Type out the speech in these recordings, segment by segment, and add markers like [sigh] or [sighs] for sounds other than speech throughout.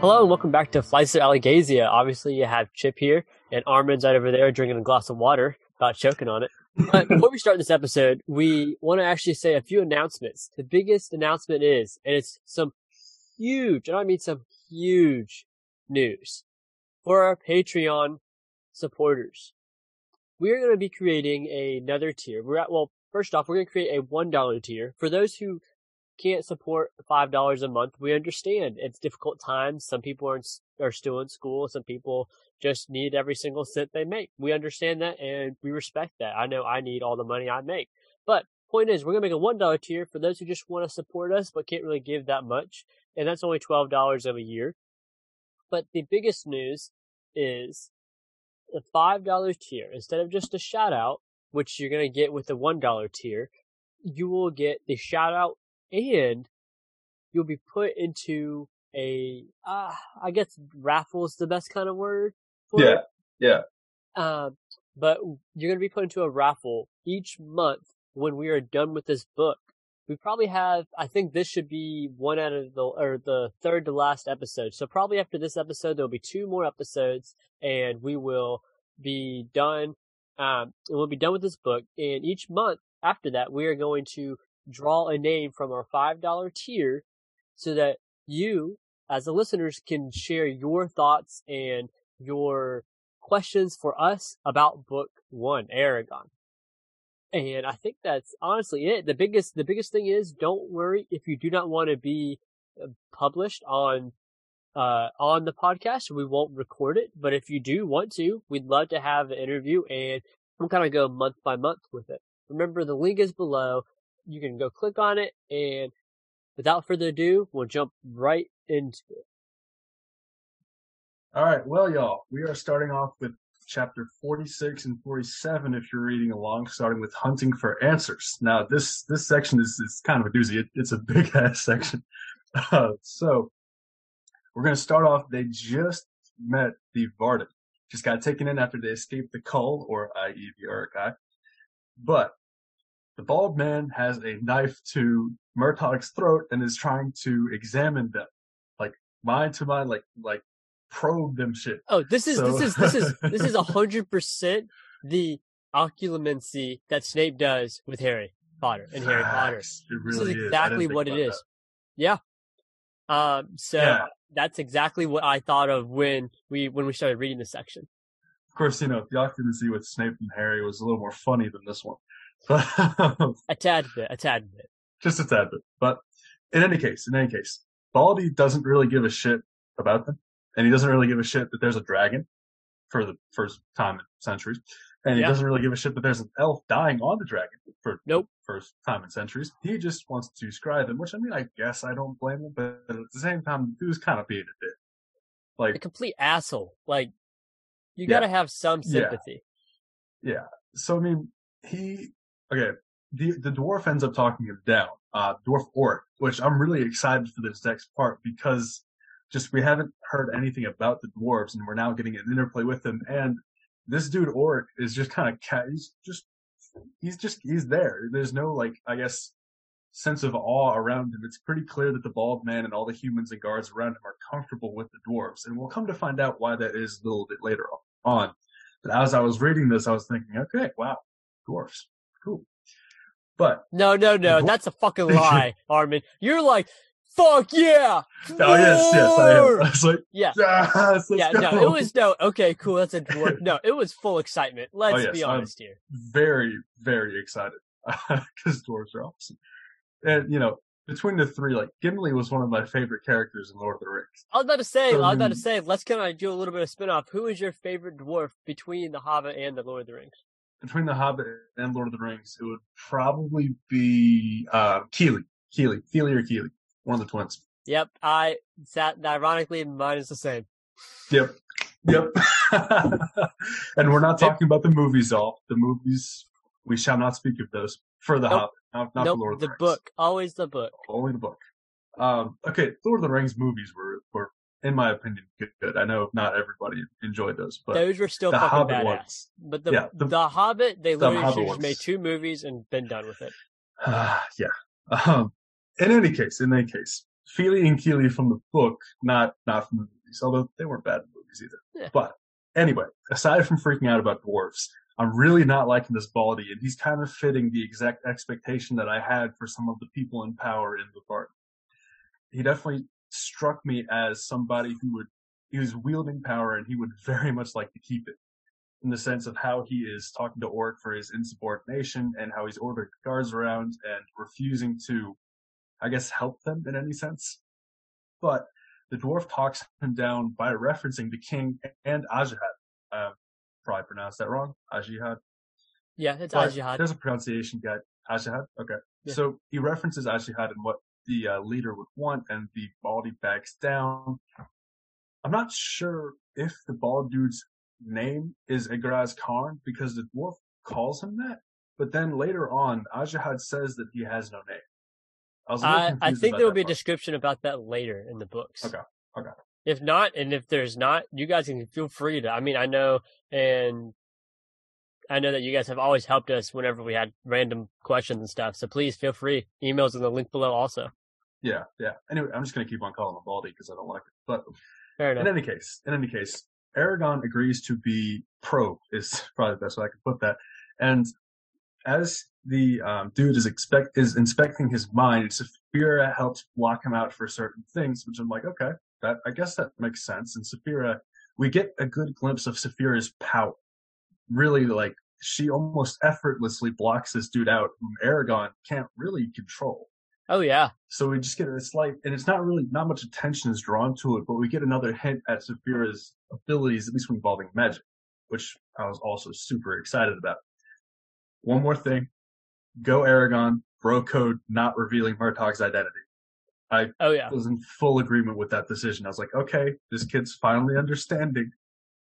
Hello and welcome back to Flights of Alagaësia. Obviously, you have Chip here and Armin's right over there drinking a glass of water, about choking on it. But [laughs] before we start this episode, we want to actually say a few announcements. The biggest announcement is, and it's some huge, and I mean some huge news for our Patreon supporters. We are going to be creating another tier. We're at, well, first off, we're going to create a $1 tier for those who can't support five dollars a month, we understand it's difficult times. Some people are in, are still in school. Some people just need every single cent they make. We understand that and we respect that. I know I need all the money I make, but point is, we're gonna make a one dollar tier for those who just want to support us but can't really give that much, and that's only twelve dollars of a year. But the biggest news is the five dollar tier. Instead of just a shout out, which you're gonna get with the one dollar tier, you will get the shout out and you'll be put into a uh, I guess raffle is the best kind of word. yeah, it. yeah. Uh, but you're gonna be put into a raffle each month when we are done with this book. We probably have. I think this should be one out of the or the third to last episode. So probably after this episode, there'll be two more episodes, and we will be done. Um, and we'll be done with this book. And each month after that, we are going to draw a name from our $5 tier so that you, as the listeners, can share your thoughts and your questions for us about book one, Eragon. And I think that's honestly it. The biggest, the biggest thing is don't worry if you do not want to be uh, published on, uh, on the podcast. We won't record it, but if you do want to, we'd love to have an interview and we'll kind of go month by month with it. Remember the link is below you can go click on it and without further ado, we'll jump right into it. All right. Well, y'all, we are starting off with chapter 46 and 47 if you're reading along starting with hunting for answers now this this section is, is kind of a doozy it, it's a big ass [laughs] section uh, so we're going to start off they just met the varden just got taken in after they escaped the Kull or i.e the Uruk-hai but the bald man has a knife to Murtagh's throat and is trying to examine them, like mind to mind, like like probe them shit. Oh, this is so... this is this is [laughs] this is a hundred percent the occlumency that Snape does with Harry Potter and Harry Potter. Really this is exactly is. what it is. That. Yeah. Um. So yeah. that's exactly what I thought of when we when we started reading this section. Of course, you know the occlumency with Snape and Harry was a little more funny than this one [laughs] a tad bit, a tad bit. Just a tad bit. But in any case, in any case, Baldy doesn't really give a shit about them. And he doesn't really give a shit that there's a dragon for the first time in centuries. And he yeah. doesn't really give a shit that there's an elf dying on the dragon for nope. first time in centuries. He just wants to scry them, which I mean, I guess I don't blame him, but at the same time, he was kind of being a dick. Like a complete asshole. Like you yeah. got to have some sympathy. Yeah. yeah. So I mean, he okay, the the dwarf ends up talking him down. Uh, dwarf Orik, which I'm really excited for this next part because just we haven't heard anything about the dwarves, and we're now getting an interplay with them. And this dude Orik is just kind of. He's just he's just he's there. There's no like I guess sense of awe around him. It's pretty clear that the bald man and all the humans and guards around him are comfortable with the dwarves, and we'll come to find out why that is a little bit later on. But as I was reading this, I was thinking, okay, wow, dwarfs cool. But no, no, no, that's a fucking [laughs] lie, Armin. You're like, fuck yeah. Oh yes, yes, I am. I was like, yeah, [laughs] yes, yeah. Go. No, it was no. Okay, cool. That's a dwarf. No, it was full excitement. [laughs] Oh, let's oh, yes, be honest I'm here. Very, very excited because dwarves are awesome. And you know, between the three, like Gimli was one of my favorite characters in Lord of the Rings. I was about to say, I was about to say, let's kind of do a little bit of spin off. Who is your favorite dwarf between the Hobbit and the Lord of the Rings? Between The Hobbit and Lord of the Rings, it would probably be uh, Kili, Kili, Kili or Kili, one of the twins. Yep, I sat. Ironically, mine is the same. Yep, yep. [laughs] and we're not talking about the movies, all the movies. We shall not speak of those for the nope. Hobbit, not, not nope, the Lord of the, the Rings. book, always the book, only the book. Um, okay, Lord of the Rings movies were were in my opinion, good. I know not everybody enjoyed those, but those were still fucking Hobbit badass. Ones, but the, yeah, the, the Hobbit, they literally just made two movies and been done with it. Uh, [sighs] yeah. Um, in any case, in any case, Fili and Kili from the book, not not from the movies, although they weren't bad movies either. Yeah. But anyway, aside from freaking out about dwarves, I'm really not liking this Baldy, and he's kind of fitting the exact expectation that I had for some of the people in power in the party. He definitely struck me as somebody who would he was wielding power and he would very much like to keep it. In the sense of how he is talking to Orik for his insubordination and how he's ordering guards around and refusing to, I guess, help them in any sense. But the dwarf talks him down by referencing the king and Ajihad. Uh, probably pronounced that wrong. Ajihad. Yeah, it's But Ajihad. There's a pronunciation guide. Ajihad? Okay. Yeah. So he references Ajihad and what the uh, leader would want, and the baldy backs down. I'm not sure if the bald dude's name is Egraz Carn because the dwarf calls him that, but then later on, Ajihad says that he has no name. I was a I, I think there will be a description about that later in the books. Okay, okay. If not, and if there's not, you guys can feel free to. I mean, I know, and I know that you guys have always helped us whenever we had random questions and stuff. So please feel free. Emails in the link below also. Yeah, yeah. Anyway, I'm just gonna keep on calling him Baldy because I don't like it. But Fair in any case, in any case, Eragon agrees to be probed is [laughs] probably the best way I could put that. And as the um, dude is expect is inspecting his mind, Saphira helps block him out for certain things, which I'm like, okay, that I guess that makes sense. And Saphira, we get a good glimpse of Saphira's power. Really, like she almost effortlessly blocks this dude out, whom Eragon can't really control. Oh yeah. So we just get a slight, and it's not really, not much attention is drawn to it, but we get another hint at Saphira's abilities, at least involving magic, which I was also super excited about. One more thing. Go Eragon, bro code not revealing Murtagh's identity. I Oh yeah. I was in full agreement with that decision. I was like, okay, this kid's finally understanding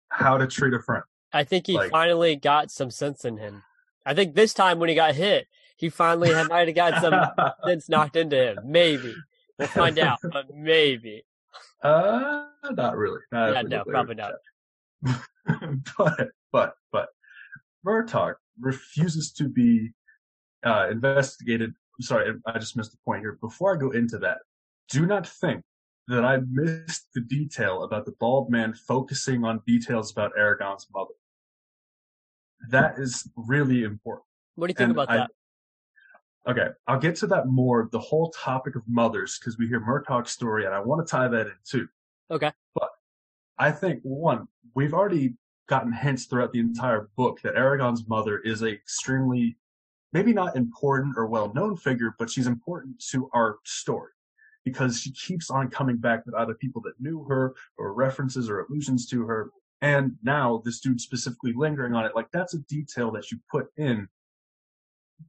how to treat a friend. I think he Like- finally got some sense in him. I think this time when he got hit, he finally had, might have got some [laughs] sense knocked into him. Maybe. We'll find out, but maybe. Uh, not really. Not Yeah, no, probably not. [laughs] but, but, but, Murtagh refuses to be uh, investigated. Sorry, I just missed the point here. Before I go into that, do not think that I missed the detail about the bald man focusing on details about Eragon's mother. That is really important. What do you think And about I- that? Okay, I'll get to that more. The whole topic of mothers, because we hear Murtagh's story, and I want to tie that in too. Okay. But I think one, we've already gotten hints throughout the entire book that Eragon's mother is a extremely, maybe not important or well-known figure, but she's important to our story because she keeps on coming back with either people that knew her or references or allusions to her. And now this dude specifically lingering on it, like that's a detail that you put in.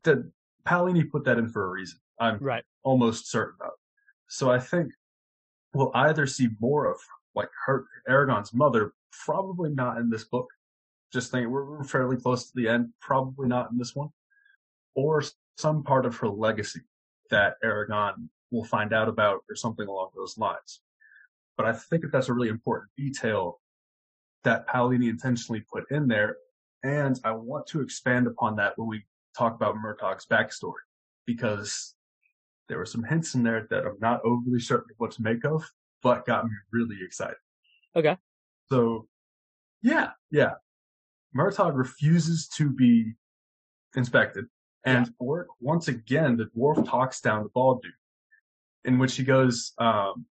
That Paolini put that in for a reason. I'm Right. almost certain of. So I think we'll either see more of like her Eragon's mother, probably not in this book. Just think we're, we're fairly close to the end, probably not in this one, or some part of her legacy that Aragon will find out about or something along those lines. But I think that that's a really important detail that Paolini intentionally put in there. And I want to expand upon that when we talk about Murtagh's backstory because there were some hints in there that I'm not overly certain of what to make of, but got me really excited. Okay. So, yeah, yeah. Murtaugh refuses to be inspected, and or, once again, the dwarf talks down the bald dude, in which he goes, um,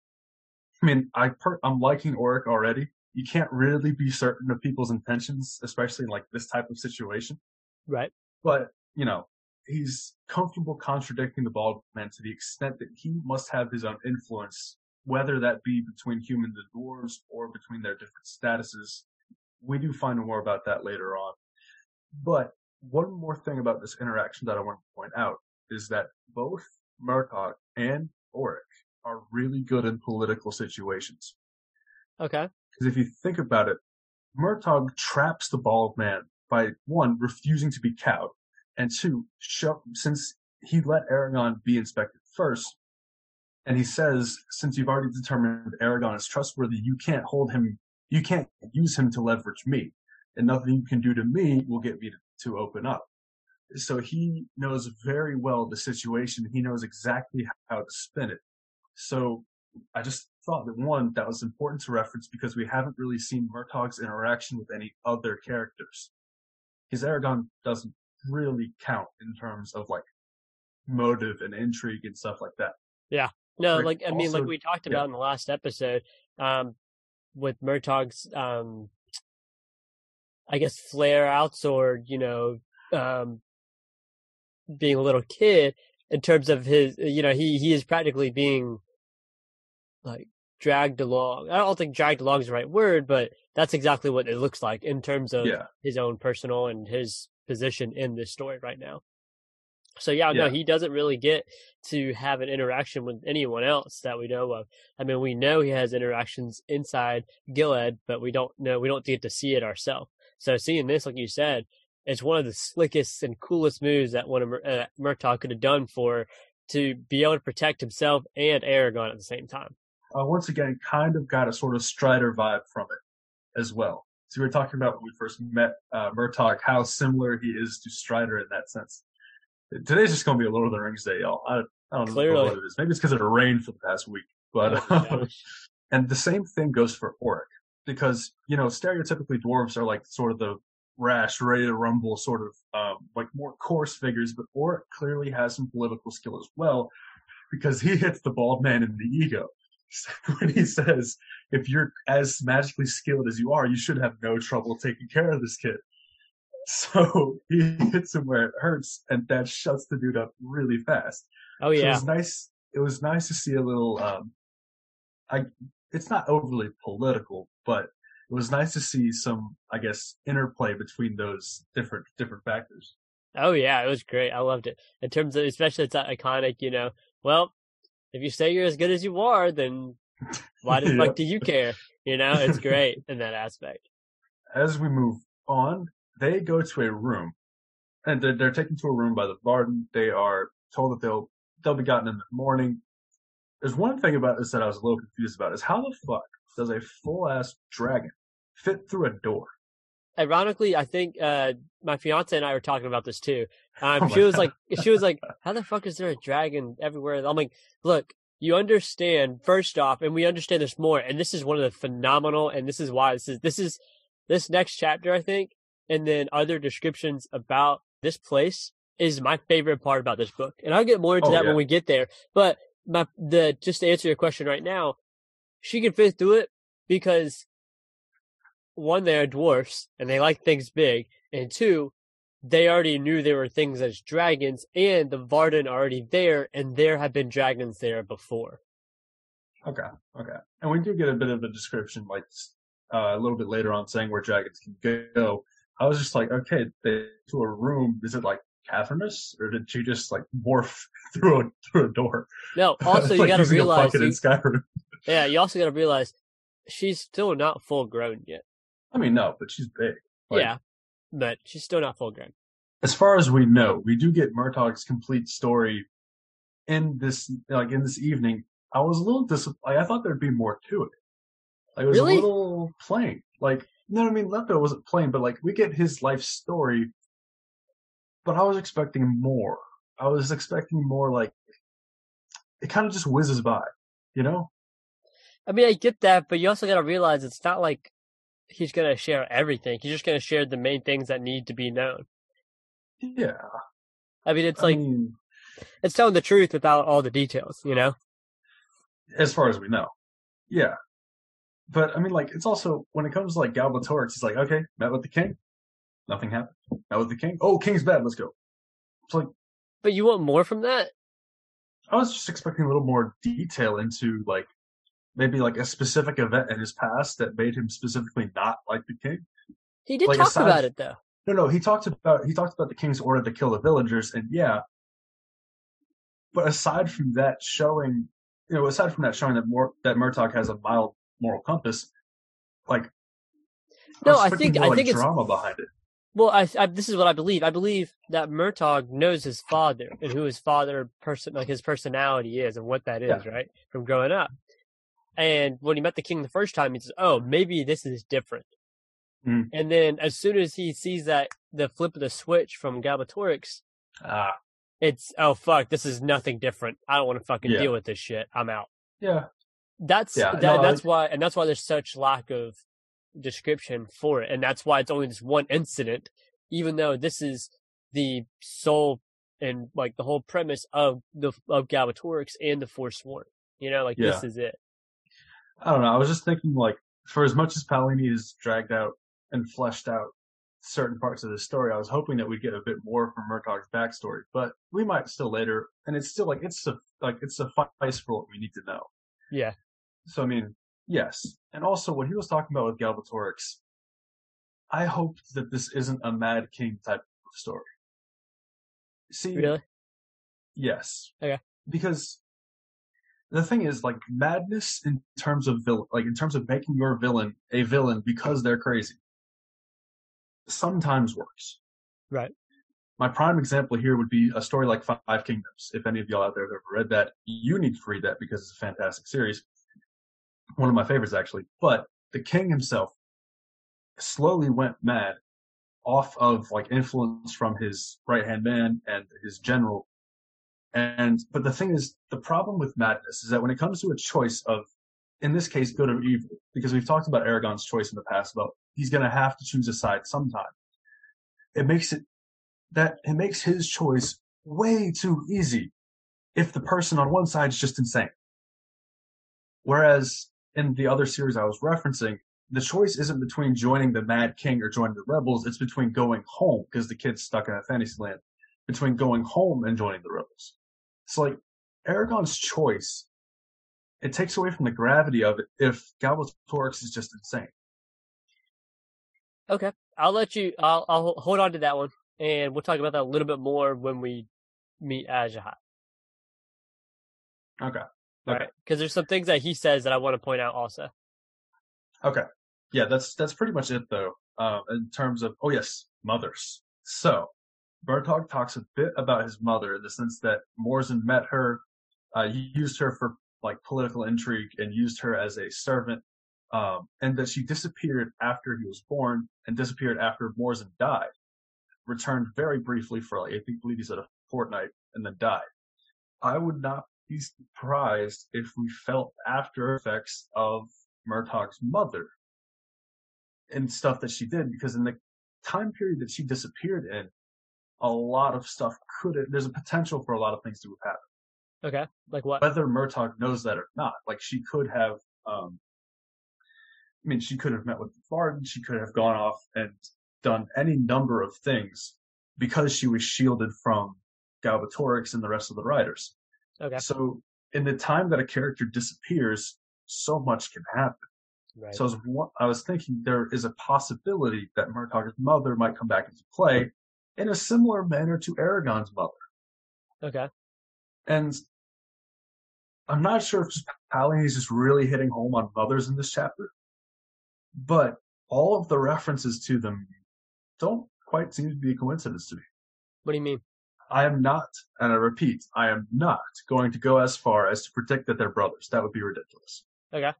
I mean, I per- I'm liking Orik already. You can't really be certain of people's intentions, especially in like this type of situation Right. but you know he's comfortable contradicting the bald man to the extent that he must have his own influence whether that be between humans and dwarves or between their different statuses we do find more about that later on but one more thing about this interaction that i want to point out is that both murtagh and Orik are really good in political situations Okay. Because if you think about it, Murtagh traps the bald man by one, refusing to be cowed, and two, show, since he let Eragon be inspected first, and he says, since you've already determined Eragon is trustworthy, you can't hold him, you can't use him to leverage me, and nothing you can do to me will get me to, to open up. So he knows very well the situation. He knows exactly how to spin it. So I just thought that one, that was important to reference because we haven't really seen Murtagh's interaction with any other characters. His Eragon doesn't really count in terms of like motive and intrigue and stuff like that. Yeah. No, like I mean, like we talked yeah. about in the last episode, um, with Murtagh's, um, I guess flare outs or you know, um, being a little kid in terms of his, you know, he he is practically being like dragged along. I don't think dragged along is the right word, but that's exactly what it looks like in terms of Yeah. his own personal and his position in this story right now. So yeah, no, he doesn't really get to have an interaction with anyone else that we know of. I mean, we know he has interactions inside Gilead, but we don't know we don't get to see it ourselves. So seeing this, like you said, it's one of the slickest and coolest moves that one of uh, Murtagh could have done for to be able to protect himself and Eragon at the same time. Uh, once again, kind of got a sort of Strider vibe from it as well. So we were talking about when we first met uh, Murtagh, how similar he is to Strider in that sense. Today's just going to be a Lord of the Rings day, y'all. I, I don't know what it is. Maybe it's because it rained for the past week, but Oh, [laughs] and the same thing goes for Orik because you know stereotypically dwarves are like sort of the rash, ready to rumble, sort of um, like more coarse figures, but Orik clearly has some political skill as well because he hits the bald man in the ego [laughs] when he says, "If you're as magically skilled as you are, you should have no trouble taking care of this kid." [laughs] So he hits him where it hurts, and that shuts the dude up really fast. oh So it was nice. It was nice to see a little. Um, I. It's not overly political, but it was nice to see some, I guess, interplay between those different different factors. oh yeah, it was great. I loved it. In terms of, especially it's iconic, you know. Well, if you say you're as good as you are, then why the [laughs] fuck do you care? You know, it's great in that aspect. As we move on, they go to a room, and they're, they're taken to a room by the Varden. They are told that they'll they'll be gotten in the morning. There's one thing about this that I was a little confused about: is how the fuck does a full ass dragon fit through a door? Ironically, I think uh my fiance and I were talking about this too. Um, Oh she was like, she was like, [laughs] "How the fuck is there a dragon everywhere?" I'm like, "Look, you understand first off, and we understand this more, and this is one of the phenomenal, and this is why this is this is this next chapter, I think, and then other descriptions about this place is my favorite part about this book, and I'll get more into Oh, that yeah. when we get there. But my the just to answer your question right now, she can fit through it because one, they are dwarfs and they like things big, and two, they already knew there were things as dragons, and the Varden are already there, and there have been dragons there before. Okay, okay. And we do get a bit of a description, like uh, a little bit later on, saying where dragons can go. I was just like, okay, they to a room. Is it like cavernous, or did she just like morph [laughs] through a through a door? No, [laughs] also you Like got to realize, you- yeah, you also got to realize she's still not full grown yet. I mean, no, but she's big. Like, yeah, but she's still not full grown. As far as we know, we do get Murtagh's complete story in this, like in this evening. I was a little disappointed. I thought there'd be more to it. Like, it was Really? a little plain. Like, you know what I mean? Not that it wasn't plain, but like we get his life story. But I was expecting more. I was expecting more. Like, it kind of just whizzes by, you know? I mean, I get that, but you also got to realize it's not like he's gonna share everything. He's just gonna share the main things that need to be known. Yeah. I mean, it's I like mean, it's telling the truth without all the details, you know? as far as we know. Yeah. But I mean, like, it's also when it comes to like Galbatorix, it's like, okay, met with the king, nothing happened. Met with the king. Oh, king's bad. Let's go. It's like But you want more from that? I was just expecting a little more detail into like maybe like a specific event in his past that made him specifically not like the king. He did Like, talk aside- about it though. No, no, he talked about he talked about the king's order to kill the villagers, and yeah. But aside from that showing, you know, aside from that showing that Mor- that Murtagh has a mild moral compass, like No, I think- more, I like, think it's- drama behind it. Well, I, I this is what I believe. I believe that Murtagh knows his father and who his father person like his personality is and what that is, right? From growing up. And when he met the king the first time, he says, "Oh, maybe this is different." Mm. And then as soon as he sees that the flip of the switch from Galbatorix, Ah, it's oh fuck, this is nothing different. I don't want to fucking Yeah. deal with this shit. I'm out. Yeah. That's Yeah, that, no, that's I- why and that's why there's such lack of description for it. And that's why it's only this one incident, even though this is the sole and like the whole premise of the of Galbatorix and the Forsworn. You know, like this is it. I don't know. I was just thinking, like, for as much as Paolini has dragged out and fleshed out certain parts of the story, I was hoping that we'd get a bit more from Murtagh's backstory, but we might still later. And it's still like it's a like it's suffice for what we need to know. Yeah. So I mean, yes, and also what he was talking about with Galbatorix, I hope that this isn't a Mad King type of story. See, Really? Yes. Okay. Because the thing is, like, madness in terms of villain, like in terms of making your villain a villain because they're crazy, sometimes works. Right. My prime example here would be a story like Five Kingdoms. If any of y'all out there have ever read that, you need to read that because it's a fantastic series. One of my favorites, actually. But the king himself slowly went mad off of like influence from his right hand man and his general. And, but the thing is, the problem with madness is that when it comes to a choice of, in this case, good or evil, because we've talked about Eragon's choice in the past about he's going to have to choose a side sometime. It makes it that it makes his choice way too easy if the person on one side is just insane. Whereas in the other series I was referencing, the choice isn't between joining the Mad King or joining the rebels. It's between going home because the kid's stuck in a fantasy land. Between going home and joining the rebels. It's like Eragon's choice. It takes away from the gravity of it if Galbatorix is just insane. Okay. I'll let you I'll I'll hold on to that one and we'll talk about that a little bit more when we meet Ajihad. Okay. Okay. right. Because there's some things that he says that I want to point out also. Okay. Yeah, that's that's pretty much it though. Uh, in terms of oh yes, mothers. So Murtagh talks a bit about his mother in the sense that Morzan met her, uh, he used her for like political intrigue and used her as a servant, um, and that she disappeared after he was born and disappeared after Morzan died. Returned very briefly for like I think believe he said a fortnight and then died. I would not be surprised if we felt after effects of Murtagh's mother and stuff that she did because in the time period that she disappeared in, a lot of stuff could have, there's a potential for a lot of things to have happened. Okay. Like what? Whether Murtagh knows that or not, like she could have, um, I mean, she could have met with Varden, she could have gone off and done any number of things because she was shielded from Galbatorix and the rest of the riders. Okay. So in the time that a character disappears, so much can happen. Right. So I was, I was thinking there is a possibility that Murtagh's mother might come back into play in a similar manner to Eragon's mother. okay. And I'm not sure if just is just really hitting home on mothers in this chapter, but all of the references to them don't quite seem to be a coincidence to me. What do you mean? I am not, and I repeat, I am not going to go as far as to predict that they're brothers. That would be ridiculous. Okay.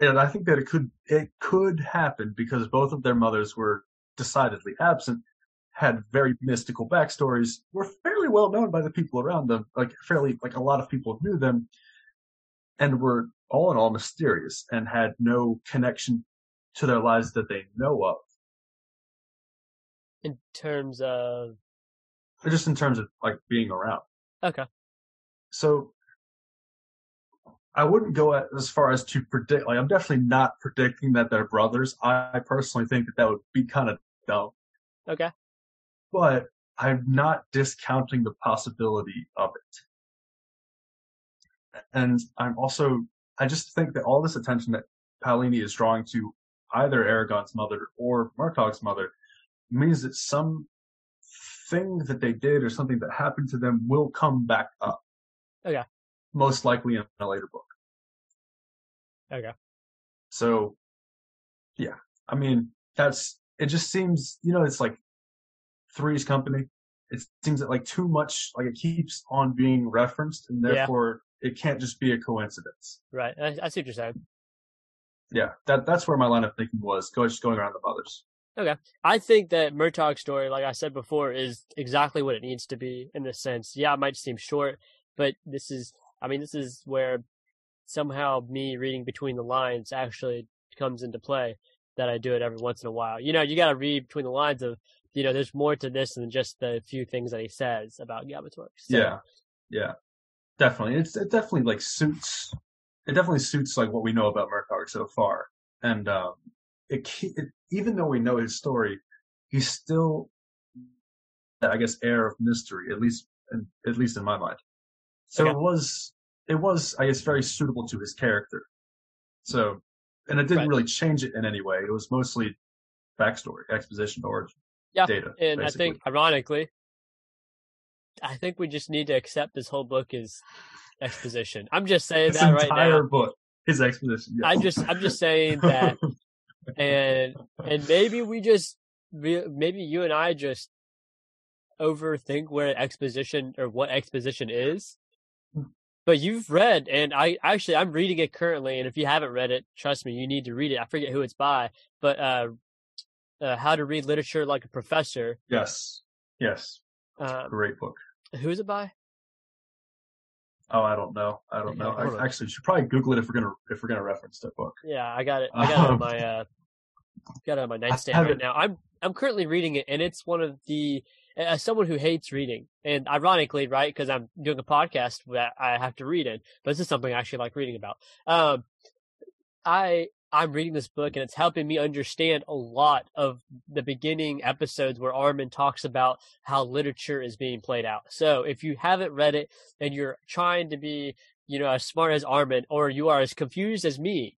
And I think that it could it could happen because both of their mothers were decidedly absent, had very mystical backstories, were fairly well known by the people around them, like fairly like a lot of people knew them, and were all in all mysterious and had no connection to their lives that they know of. In terms of Just in terms of like being around. okay. So I wouldn't go as far as to predict. Like, I'm definitely not predicting that they're brothers. I personally think that that would be kind of dumb. Okay. But I'm not discounting the possibility of it. And I'm also, I just think that all this attention that Paolini is drawing to either Eragon's mother or Murtagh's mother means that some thing that they did or something that happened to them will come back up. Okay. Most likely in a later book. Okay. So, yeah, I mean, that's, it just seems, you know, it's like Three's Company. It seems that like too much, like it keeps on being referenced and Yeah. therefore it can't just be a coincidence. Right. I, I see what you're saying. Yeah, that, that's where my line of thinking was, go, just going around the mothers. I think that Murtagh's story, like I said before, is exactly what it needs to be in this sense. Yeah, it might seem short, but this is I mean, this is where somehow me reading between the lines actually comes into play that I do it every once in a while. You know, you got to read between the lines of, you know, there's more to this than just the few things that he says about Galbatorix. So, yeah, yeah, definitely. It's it definitely like suits. It definitely suits like what we know about Murtagh so far, and um, it, it even though we know his story, he's still, I guess, air of mystery. At least, in, at least in my mind. So okay. it was, it was, I guess, very suitable to his character. So and it didn't right. really change it in any way. It was mostly backstory, exposition, origin, yeah. data. And basically. I think, ironically, I think we just need to accept this whole book is exposition. I'm just saying this that right now. entire book is exposition. Yes. I'm just, I'm just saying that, [laughs] and and maybe we just, maybe you and I just overthink where exposition or what exposition is but you've read, and I actually I'm reading it currently. And if you haven't read it, trust me, you need to read it. I forget who it's by, but uh, uh How to Read Literature Like a Professor. Yes, yes, um, great book. Who is it by? Oh, I don't know. I don't know. [laughs] I, actually, should probably Google it if we're gonna if we're gonna reference that book. Yeah, I got it. I got um, it on my uh, got it on my [laughs] nightstand right now. I'm I'm currently reading it, and it's one of the as someone who hates reading, and ironically, right, because I'm doing a podcast that I have to read in, but this is something I actually like reading about. Um, I I'm reading this book and it's helping me understand a lot of the beginning episodes where Armin talks about how literature is being played out. So if you haven't read it and you're trying to be, you know, as smart as Armin or you are as confused as me,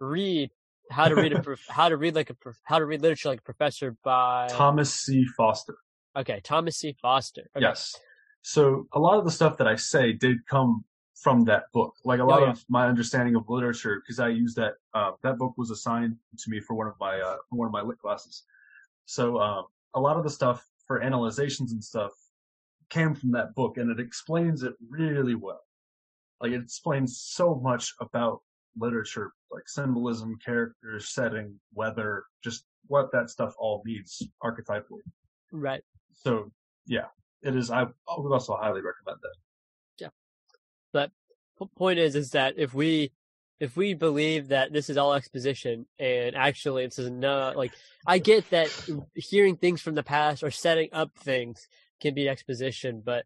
read how to read a [laughs] how to read like a how to read literature like a professor by Thomas C. Foster. Okay, Thomas C. Foster. Okay. Yes. So a lot of the stuff that I say did come from that book. Like a oh, lot oh, yeah. of my understanding of literature, because I used that. Uh, that book was assigned to me for one of my uh, one of my lit classes. So um, a lot of the stuff for analyzations and stuff came from that book, and it explains it really well. Like it explains so much about literature, like symbolism, characters, setting, weather, just what that stuff all means archetypally. Right. So yeah, it is. I would also highly recommend that. Yeah, but point is, is that if we if we believe that this is all exposition and actually this is not like I get that hearing things from the past or setting up things can be exposition, but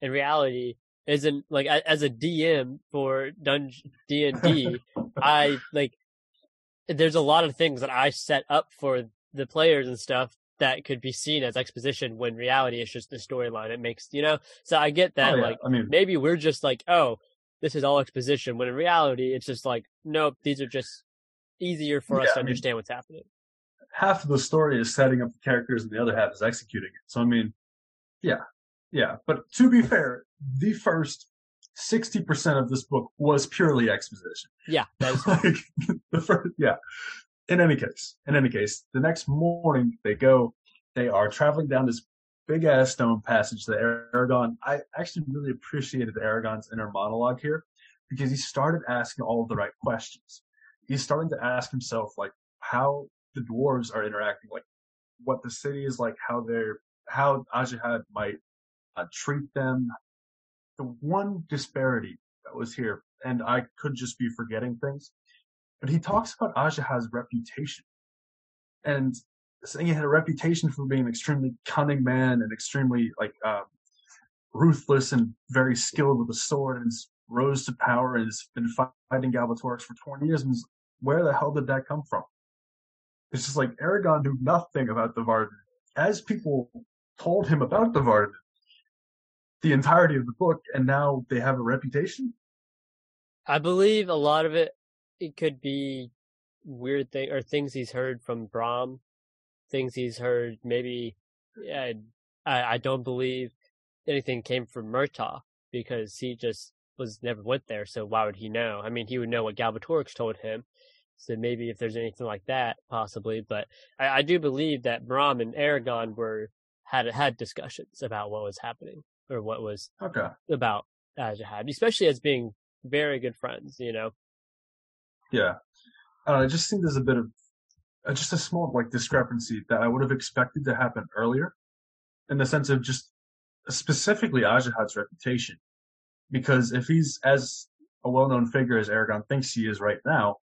in reality, isn't like as a DM for Dungeon D and D, [laughs] I like there's a lot of things that I set up for the players and stuff that could be seen as exposition when reality is just the storyline. It makes, you know, so I get oh, that. Oh, yeah. Like, I mean, maybe we're just like, oh, this is all exposition. When in reality, it's just like, nope, these are just easier for yeah, us to I understand mean, what's happening. Half of the story is setting up the characters, and the other half is executing it. So I mean, yeah, yeah. But to be fair, the first sixty percent of this book was purely exposition. Yeah, [laughs] like the first, yeah in any case, in any case, the next morning they go, they are traveling down this big ass stone passage that Eragon, I actually really appreciated Eragon's inner monologue here because he started asking all of the right questions. He's starting to ask himself like how the dwarves are interacting, like what the city is like, how they're, how Ajihad might uh, treat them. The one disparity that was here, and I could just be forgetting things, but he talks about Ajihad's reputation and saying he had a reputation for being an extremely cunning man and extremely like uh, ruthless and very skilled with a sword and rose to power and has been fighting Galbatorix for 20 years. And where the hell did that come from? It's just like Eragon knew nothing about the Varden. As people told him about the Varden, the entirety of the book, and now they have a reputation. I believe a lot of it it could be weird thing or things he's heard from Brom, things he's heard maybe. I I don't believe anything came from Murtagh because he just was never went there. So why would he know? I mean, he would know what Galbatorix told him. So maybe if there's anything like that, possibly. But I, I do believe that Brom and Eragon were had had discussions about what was happening or what was okay about Ajihad, especially as being very good friends. You know, yeah, uh, it just think there's a bit of uh, just a small like discrepancy that I would have expected to happen earlier, in the sense of just specifically Ajihad's reputation. because if he's as a well-known figure as Aragorn thinks he is right now,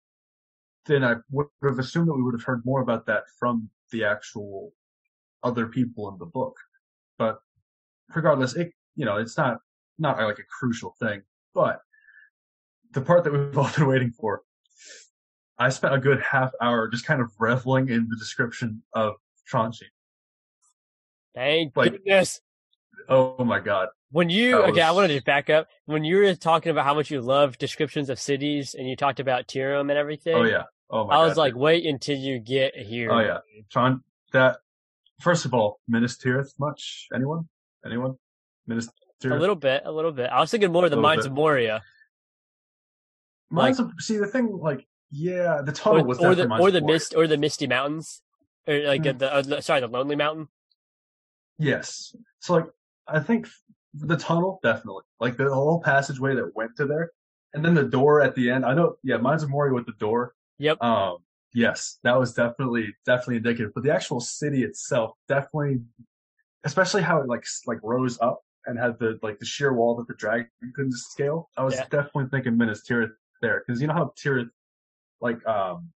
then I would have assumed that we would have heard more about that from the actual other people in the book. But regardless, it you know it's not not like a crucial thing. But the part that we've [laughs] all been waiting for, I spent a good half hour just kind of reveling in the description of Tronjheim. Thank Like- goodness. Oh my god. When you That okay, I wanted to back up. When you were talking about how much you love descriptions of cities, and you talked about Teirm and everything. Oh yeah. Oh my I god. was like, wait until you get here. Oh yeah. Tron that first of all, Minas Tirith much? Anyone? Anyone? Minas a little bit, a little bit. I was thinking more of the Mines bit. of Moria, Mines of, see the thing like yeah, the or, tunnel was or the or the mist, or the Misty Mountains, or like Hmm. the uh, sorry, the Lonely Mountain. Yes. So like I think the tunnel definitely like the whole passageway that went to there, and then the door at the end. I know. Yeah, Mines of Moria with the door. Yep. Um. Yes, that was definitely definitely indicative. But the actual city itself definitely, especially how it like like rose up and had the like the sheer wall that the dragon couldn't scale. I was Yeah. definitely thinking Minas Tirith there because you know how Tirith like um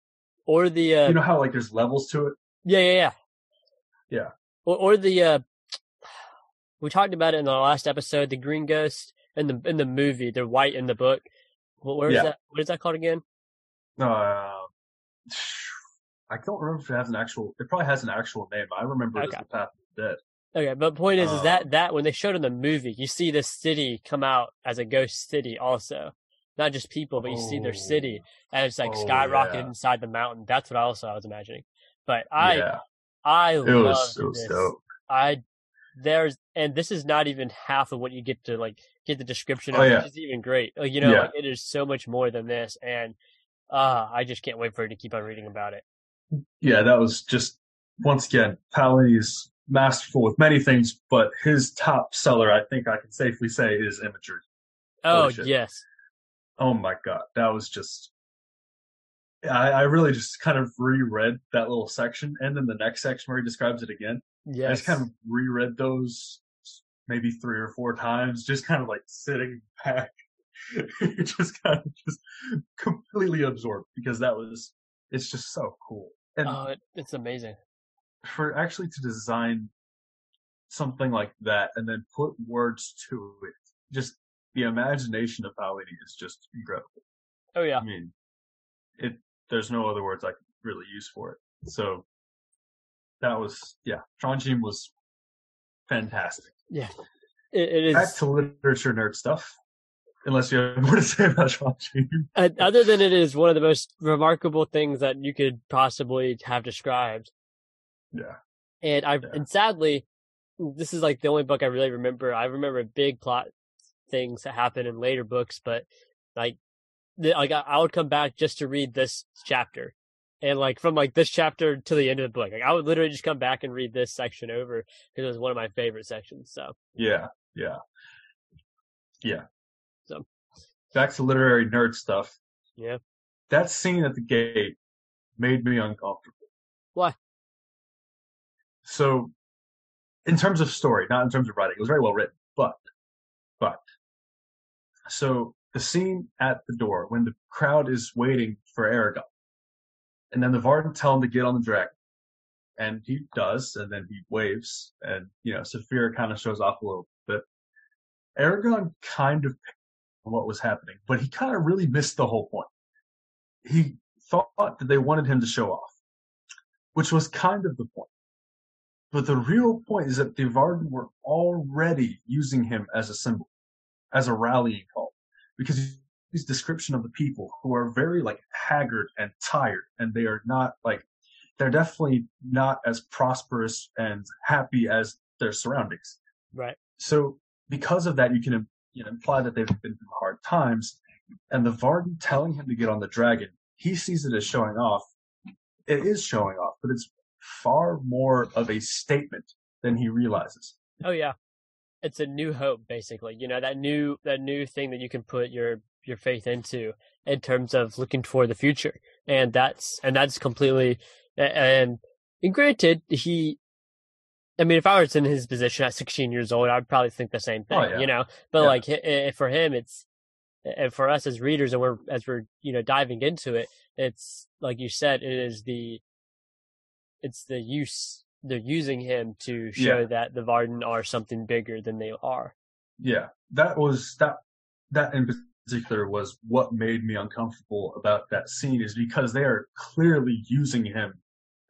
Or the uh, you know how like there's levels to it. yeah, yeah, yeah, Yeah. Or or the uh, we talked about it in the last episode. The Green Ghost in the in the movie, the white in the book. What where is Yeah. that? What is that called again? Uh, [sighs] I don't remember if it has an actual. It probably has an actual name. I remember it Okay. as the Path of the Dead. Okay, but point is, is Um, that that when they showed in the movie, you see the city come out as a ghost city, also, not just people, but you see their city and it's like Oh, skyrocketed yeah. inside the mountain. That's what I also I was imagining. But I yeah, I it love was it was this. dope. I there's and this is not even half of what you get to like get the description of, Oh, yeah. which is even great. Like you know, Yeah. like, it is so much more than this, and uh I just can't wait for it to keep on reading about it. Yeah, that was just once again Paolini is masterful with many things, but his top seller, I think I can safely say, is imagery. Oh yes, Oh my god, that was just. I, I really just kind of reread that little section, and then the next section where he describes it again. Yeah, I just kind of reread those maybe three or four times, just kind of like sitting [laughs] back, just kind of just completely absorbed because that was it's just so cool. And Oh, it, it's amazing. for actually to design something like that and then put words to it, just the imagination of Paolini is just incredible. Oh yeah. I mean, it. There's no other words I can really use for it. So that was yeah. Tronjheim was fantastic. It, it is. Back to literature nerd stuff. Unless you have [laughs] more to say about Tronjheim. uh, other than it is one of the most remarkable things that you could possibly have described. Yeah. And I Yeah. and sadly, this is like the only book I really remember. I remember big plot things that happen in later books, but like, the, like I, I would come back just to read this chapter, and like from like this chapter to the end of the book, like I would literally just come back and read this section over because it was one of my favorite sections. So Yeah. Yeah. Yeah. So. back to literary nerd stuff. Yeah. That scene at the gate made me uncomfortable. Why? So, in terms of story, not in terms of writing, it was very well written. But, but, so the scene at the door when the crowd is waiting for Aragorn, and then the Varden tell him to get on the dragon, and he does, and then he waves, and you know, Saphira kind of shows off a little bit. Aragorn kind of what was happening, but he kind of really missed the whole point. He thought that they wanted him to show off, which was kind of the point. But the real point is that the Varden were already using him as a symbol, as a rallying call, because his description of the people who are very like haggard and tired, and they are not like they're definitely not as prosperous and happy as their surroundings. right, So because of that, you can you know, imply that they've been through hard times. And the Varden telling him to get on the dragon, he sees it as showing off. It is showing off, but it's far more of a statement than he realizes. oh yeah, it's a new hope basically. You know that new that new thing that you can put your your faith into in terms of looking for the future, and that's and that's completely and and granted he I mean, if I was in his position at 16 years old, I'd probably think the same oh, thing, Oh, yeah. you know. But Yeah. like hi- i- eh, eh, for him, it's and for us as readers, and we're as we're you know diving into it, it's like you said, it is the it's the use they're using him to show Yeah. that the Varden are something bigger than they are. Yeah, that was that. That in particular was what made me uncomfortable about that scene is because they are clearly using him,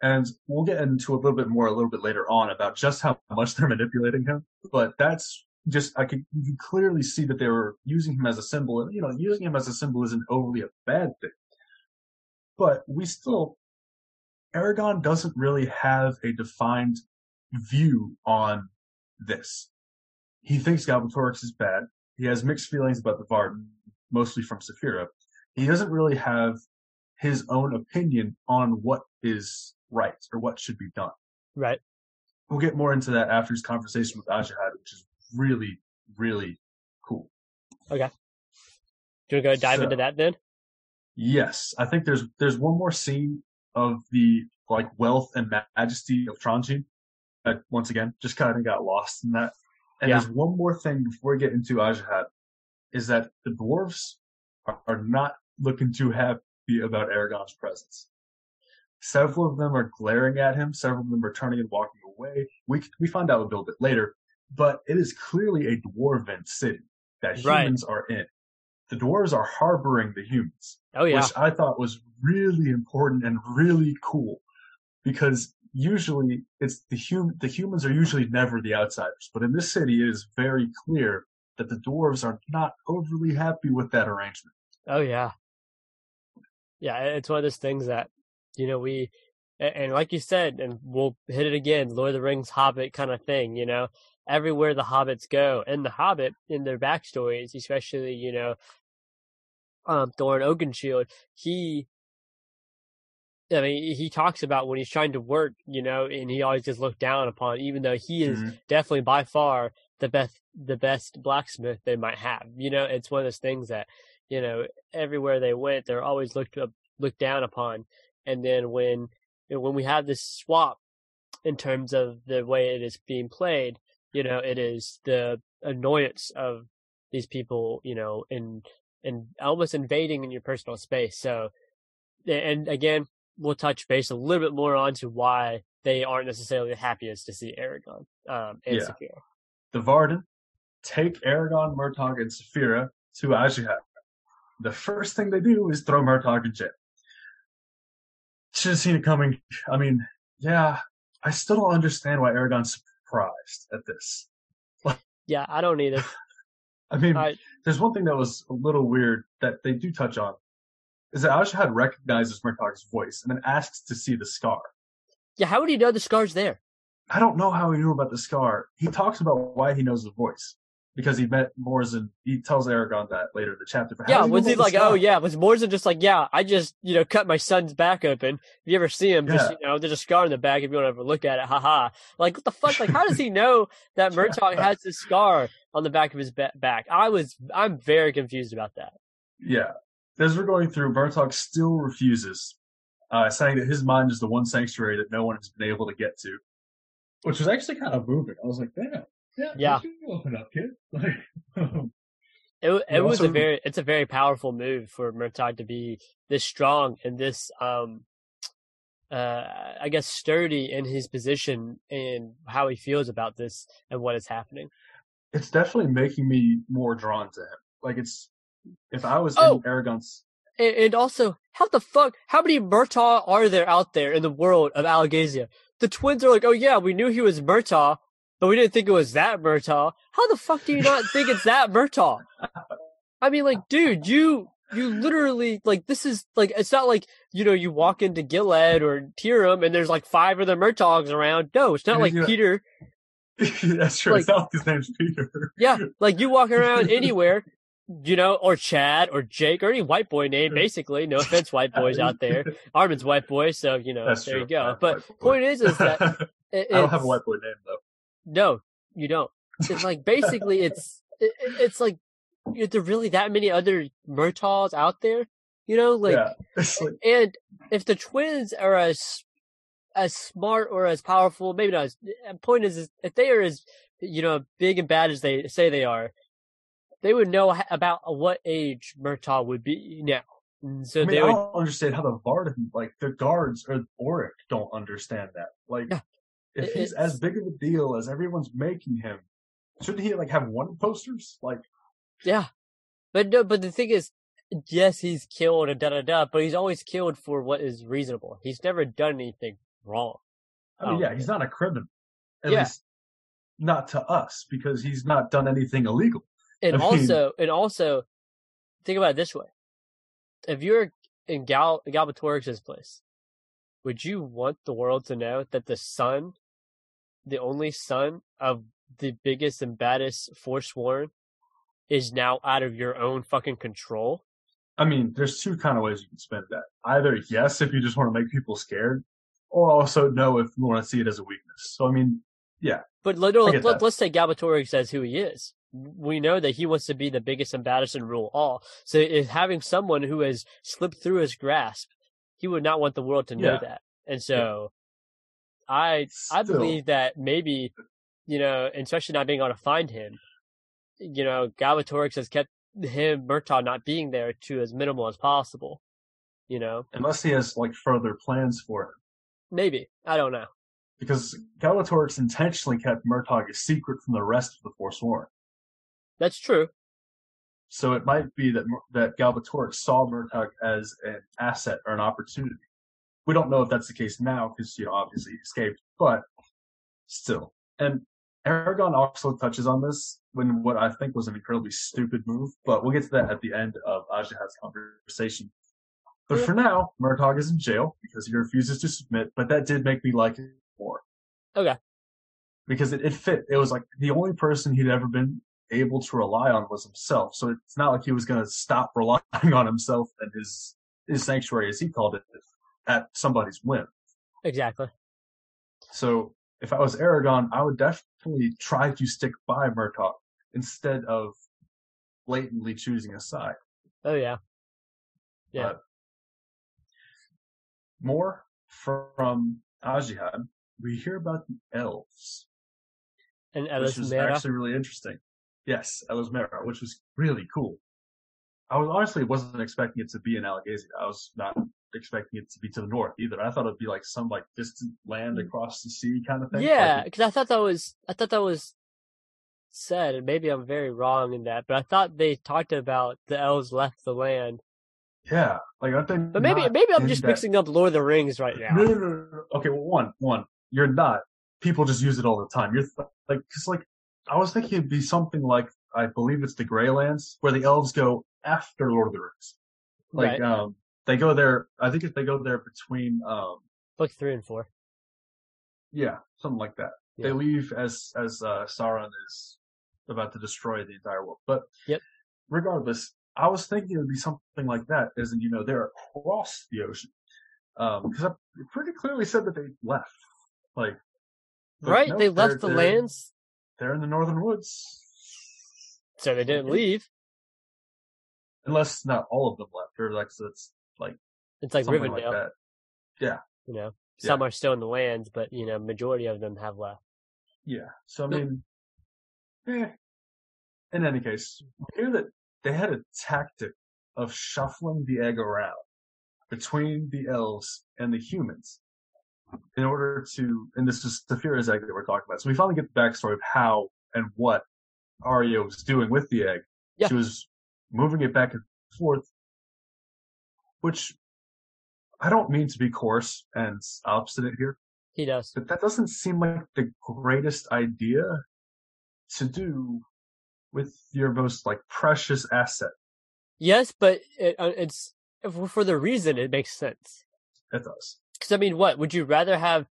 and we'll get into a little bit more a little bit later on about just how much they're manipulating him. But that's just I can you can clearly see that they were using him as a symbol, and you know, using him as a symbol isn't overly a bad thing. But we still, Eragon doesn't really have a defined view on this. He thinks Galbatorix is bad. He has mixed feelings about the Varden, mostly from Saphira. He doesn't really have his own opinion on what is right or what should be done. Right. We'll get more into that after his conversation with Ajihad, which is really, really cool. Okay. Do you want to go dive So- into that then? Yes, I think there's there's one more scene of the like wealth and majesty of Tronjheim. That once again just kind of got lost in that. And Yeah. there's one more thing before we get into Ajihad, is that the dwarves are, are not looking too happy about Eragon's presence. Several of them are glaring at him. Several of them are turning and walking away. We we find out a little bit later, but it is clearly a dwarven city that Right. humans are in. The dwarves are harboring the humans Oh yeah, which I thought was really important and really cool because usually it's the hum- the humans are usually never the outsiders, but in this city it is very clear that the dwarves are not overly happy with that arrangement. Oh yeah, yeah. It's one of those things that you know we, and like you said, and we'll hit it again. Lord of the Rings, Hobbit kind of thing. You know, everywhere the hobbits go, and the Hobbit in their backstories, especially you know, um, Thorin Oakenshield, he. I mean, he talks about when he's trying to work, you know, and he always gets looked down upon, even though he is Mhm. definitely by far the best the best blacksmith they might have. You know, it's one of those things that, you know, everywhere they went, they're always looked up looked down upon. And then when you know, when we have this swap in terms of the way it is being played, you know, it is the annoyance of these people, you know, in in almost invading in your personal space. So and again, we'll touch base a little bit more on to why they aren't necessarily the happiest to see Eragon um, and Yeah. Saphira. The Varden take Eragon, Murtagh, and Saphira to Ajihad. The first thing they do is throw Murtagh in jail. Should have seen it coming. I mean, yeah, I still don't understand why Eragon's surprised at this. Yeah, I don't either. [laughs] I mean, I- there's one thing that was a little weird that they do touch on, is that Ajihad recognizes Murtagh's voice and then asks to see the scar. Yeah, how would he know the scar's there? I don't know how he knew about the scar. He talks about why he knows the voice because he met Morzan. He tells Eragon that later in the chapter. Yeah, does he know was he like, oh yeah, was Morzan just like, yeah, I just, you know, cut my son's back open. If you ever see him, just, you know, there's a scar in the back if you want to ever look at it, haha. Like, what the fuck? Like, how does he [laughs] know that Murtagh has this scar on the back of his back? I was, I'm very confused about that. Yeah. As we're going through, Murtagh still refuses, uh, saying that his mind is the one sanctuary that no one has been able to get to. Which was actually kind of moving. I was like, damn. Yeah. Yeah. Open up, kid. [laughs] Like, It, it We was a very, it's a very powerful move for Murtagh to be this strong and this, um, uh, I guess sturdy in his position and how he feels about this and what is happening. it's definitely making me more drawn to him. Like it's, if I was Oh. in Eragon's, And, and also, how the fuck? How many Murtagh are there out there in the world of Alagaësia? The twins are like, oh yeah, we knew he was Murtagh, but we didn't think it was that Murtagh. How the fuck do you not think it's that Murtagh? I mean, like, dude, you you literally like this is like it's not like you know you walk into Gil'ead or Teirm and there's like five of the Murtaghs around. No, it's not like Peter. [laughs] that's true. Like- it's not like his name's Peter. Yeah, like you walk around [laughs] anywhere, you know, or Chad or Jake or any white boy name, basically. No offense, white boys out [laughs] there. Armin's white boy, so you know, That's there true. you go. I have a But point is, is that it, I don't have a white boy name though. No, you don't. It's like basically, it's it, it's like is there really that many other Murtaghs out there? You know, like, yeah, [laughs] like and if the twins are as as smart or as powerful, maybe not. As, point is, is, if they are as you know big and bad as they say they are, they would know about what age Murtagh would be now. So I mean, they I don't understand how the Varden, like the guards or Orik, don't understand that. Like, Yeah. If It- he's as big of a deal as everyone's making him, shouldn't he like have one posters? Like, Yeah, but no. But the thing is, yes, he's killed and da da da, but he's always killed for what is reasonable. He's never done anything wrong. I mean, Oh, yeah, he's not a criminal. At Yeah. least not to us, because he's not done anything illegal. And I mean- also, and also, think about it this way: if you're in Gal Galbatorix's place, would you want the world to know that the son, the only son of the biggest and baddest Forsworn, is now out of your own fucking control? I mean, there's two kind of ways you can spend that. Either yes, if you just want to make people scared, or also no, if you want to see it as a weakness. So I mean, yeah. But let, let's say Galbatorix says who he is. We know that he wants to be the biggest and baddest and rule all. So if having someone who has slipped through his grasp, he would not want the world to know Yeah. that. And so I I believe that maybe, you know, and especially not being able to find him, you know, Galbatorix has kept him, Murtagh, not being there to as minimal as possible. You know, unless he has like further plans for him. maybe. I don't know. because Galbatorix intentionally kept Murtagh a secret from the rest of the Forsworn. That's true. So it might be that that Galbatorix saw Murtagh as an asset or an opportunity. We don't know if that's the case now because you know obviously he escaped, but still. And Eragon also touches on this when what I think was an incredibly stupid move, but we'll get to that at the end of Ajihad's conversation. But for now, Murtagh is in jail because he refuses to submit, but that did make me like it more. Okay. Because it, it fit. It was like the only person he'd ever been able to rely on was himself. So it's not like he was going to stop relying [laughs] on himself and his his sanctuary, as he called it, at somebody's whim. Exactly. So if I was Eragon, I would definitely try to stick by Murtagh instead of blatantly choosing a side. Oh yeah. Yeah. But more from Ajihad, we hear about the elves, And which is Mera. actually really interesting. Yes, Ellesméra, which was really cool. I was honestly wasn't expecting it to be in Alagaësia. I was not expecting it to be to the north either. I thought it'd be like some like distant land across the sea kind of thing. Yeah, Like, because I thought that was I thought that was said, and maybe I'm very wrong in that, but I thought they talked about the elves left the land. yeah. Like aren't they? But maybe maybe I'm just that- mixing up Lord of the Rings right now. No, no, no, no, no. Okay, well, one, one, you're not. People just use it all the time. You're th- like, cause like, I was thinking it'd be something like, I believe it's the Greylands, where the elves go after Lord of the Rings. Like, right. um, they go there. I think if they go there between, um, Book three and four. yeah, something like that. They leave as as uh, Sauron is about to destroy the entire world. But Yep. regardless, I was thinking it would be something like that, as in you know they're across the ocean, because I pretty clearly said that they left. Like, right? no, they left the they're- lands, They're in the northern woods, so they didn't leave. unless not all of them left, or like so it's like It's like Rivendell. like that. You know, some are still in the lands, but you know, majority of them have left. Yeah. So I mean, eh. In any case, we hear that they had a tactic of shuffling the egg around between the elves and the humans in order to, and this is the Saphira's egg that we're talking about. So we finally get the backstory of how and what Arya was doing with the egg. Yeah. She was moving it back and forth, which I don't mean to be coarse and obstinate here, He does. but that doesn't seem like the greatest idea to do with your most like precious asset. Yes, but it, uh, it's for the reason it makes sense. It does. Because I mean, what would you rather have?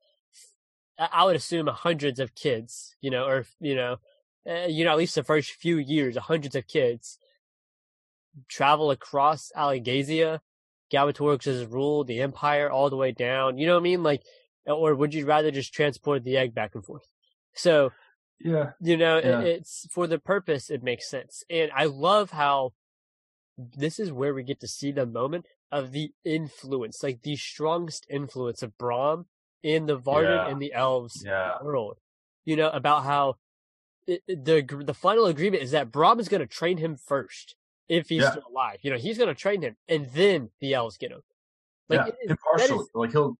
I would assume hundreds of kids, you know, or you know, uh, you know, at least the first few years, hundreds of kids travel across Alagaësia, Galbatorix's rule, the Empire, all the way down. You know what I mean? Like, or would you rather just transport the egg back and forth? So Yeah. you know, Yeah. it's for the purpose. It makes sense, and I love how this is where we get to see the moment of the influence, like the strongest influence of Brom in the Varden Yeah. and the elves Yeah. world. You know about how it, the the final agreement is that Brom is going to train him first if he's Yeah. still alive. You know, he's going to train him, and then the elves get him. Like yeah. it- it- that Impartially. is- like he'll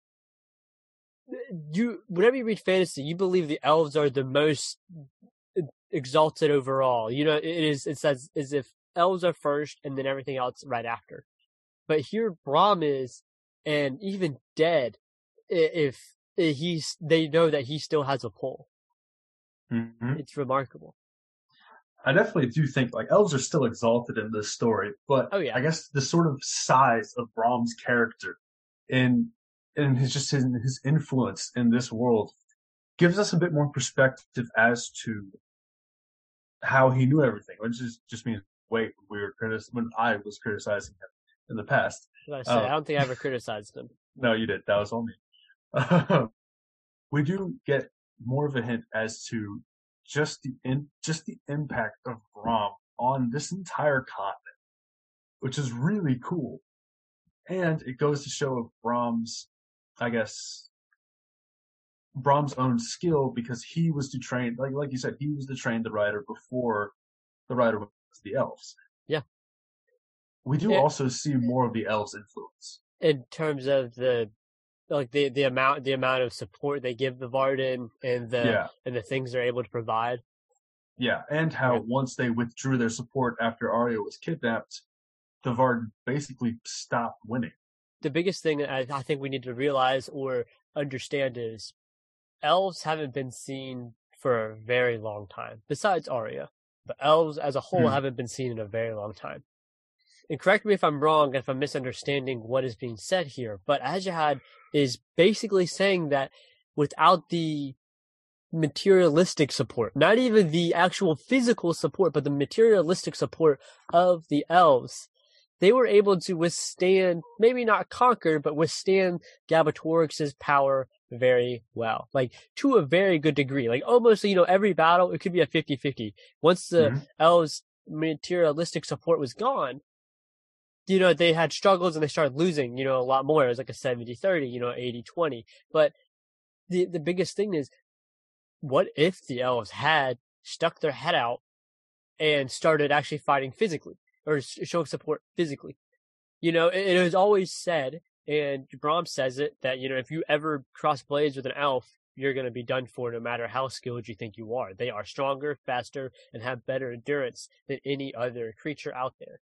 you whenever you read fantasy, you believe the elves are the most exalted overall. You know, it is it says as if elves are first and then everything else right after. But here Brom is, and even dead, if, he's they know that he still has a pull. Mhm. It's remarkable. I definitely do think like elves are still exalted in this story, but Oh, yeah. I guess the sort of size of Brom's character and and his just his, his influence in this world gives us a bit more perspective as to how he knew everything, which is just means wait we were critic- when I was criticizing him in the past. I say, Oh. I don't think I ever [laughs] criticized him. No, you did. That was on me. [laughs] we do get more of a hint as to just the in, just the impact of Brom on this entire continent, which is really cool. And it goes to show of Brom's, I guess, Brom's own skill because he was to train, like like you said, he was to train the writer before the writer was the elves. Yeah. We do Yeah. also see more of the elves' influence. In terms of the like the the amount the amount of support they give the Varden and the yeah. and the things they're able to provide. Yeah, and how Yeah. once they withdrew their support after Arya was kidnapped, the Varden basically stopped winning. the biggest thing I, I think we need to realize or understand is elves haven't been seen for a very long time, besides Arya. But elves as a whole Hmm. haven't been seen in a very long time. And correct me if I'm wrong, if I'm misunderstanding what is being said here, but Ajihad is basically saying that without the materialistic support, not even the actual physical support, but the materialistic support of the elves, they were able to withstand, maybe not conquer, but withstand Galbatorix's power very well. Like, to a very good degree. Like, almost, you know, every battle, it could be a 50-50. Once the Mhm. elves' materialistic support was gone, you know, they had struggles and they started losing, you know, a lot more. It was like a 70-30, you know, 80-20. But the, the biggest thing is, what if the elves had stuck their head out and started actually fighting physically or showing support physically? You know, it, it is always said, and Brom says it, that, you know, if you ever cross blades with an elf, you're going to be done for no matter how skilled you think you are. They are stronger, faster, and have better endurance than any other creature out there.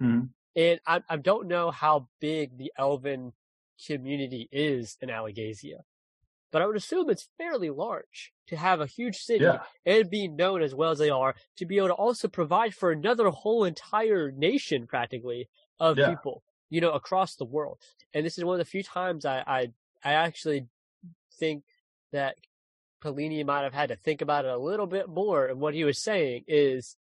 Mhm. And I, I don't know how big the elven community is in Alagaësia, but I would assume it's fairly large to have a huge city Yeah, and be known as well as they are to be able to also provide for another whole entire nation practically of Yeah. people, you know, across the world. And this is one of the few times I, I, I actually think that Paolini might have had to think about it a little bit more. And what he was saying is,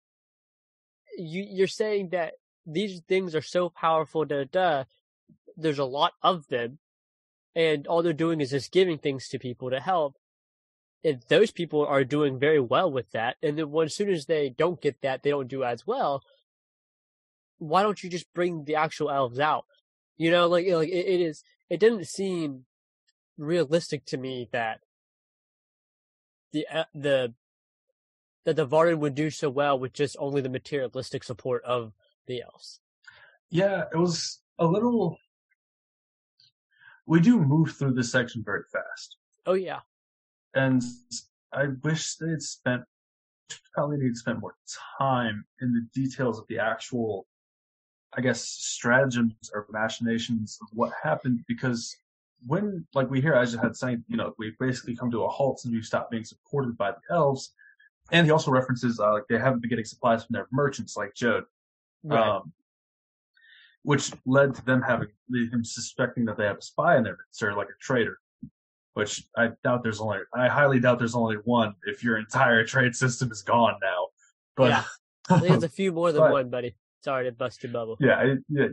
you, you're saying that these things are so powerful, da, da, there's a lot of them, and all they're doing is just giving things to people to help. And those people are doing very well with that, and then when, as soon as they don't get that, they don't do as well. Why don't you just bring the actual elves out? You know, like like it, it is. It didn't seem realistic to me that the uh, the that the Varden would do so well with just only the materialistic support of the elves. yeah, it was a little. We do move through this section very fast, Oh yeah, and I wish they had spent probably need to spend more time in the details of the actual, I guess, stratagems or machinations of what happened because when, like we hear Ajihad had saying, you know, we basically come to a halt since we stopped being supported by the elves, and he also references uh, like they haven't been getting supplies from their merchants like Jeod, right. um, which led to them having him suspecting that they have a spy in their midst or like a traitor. Which I doubt there's only, I highly doubt there's only one if your entire trade system is gone now. But Yeah. [laughs] It's a few more than But- one, buddy. Sorry to bust your bubble. yeah, it, yeah,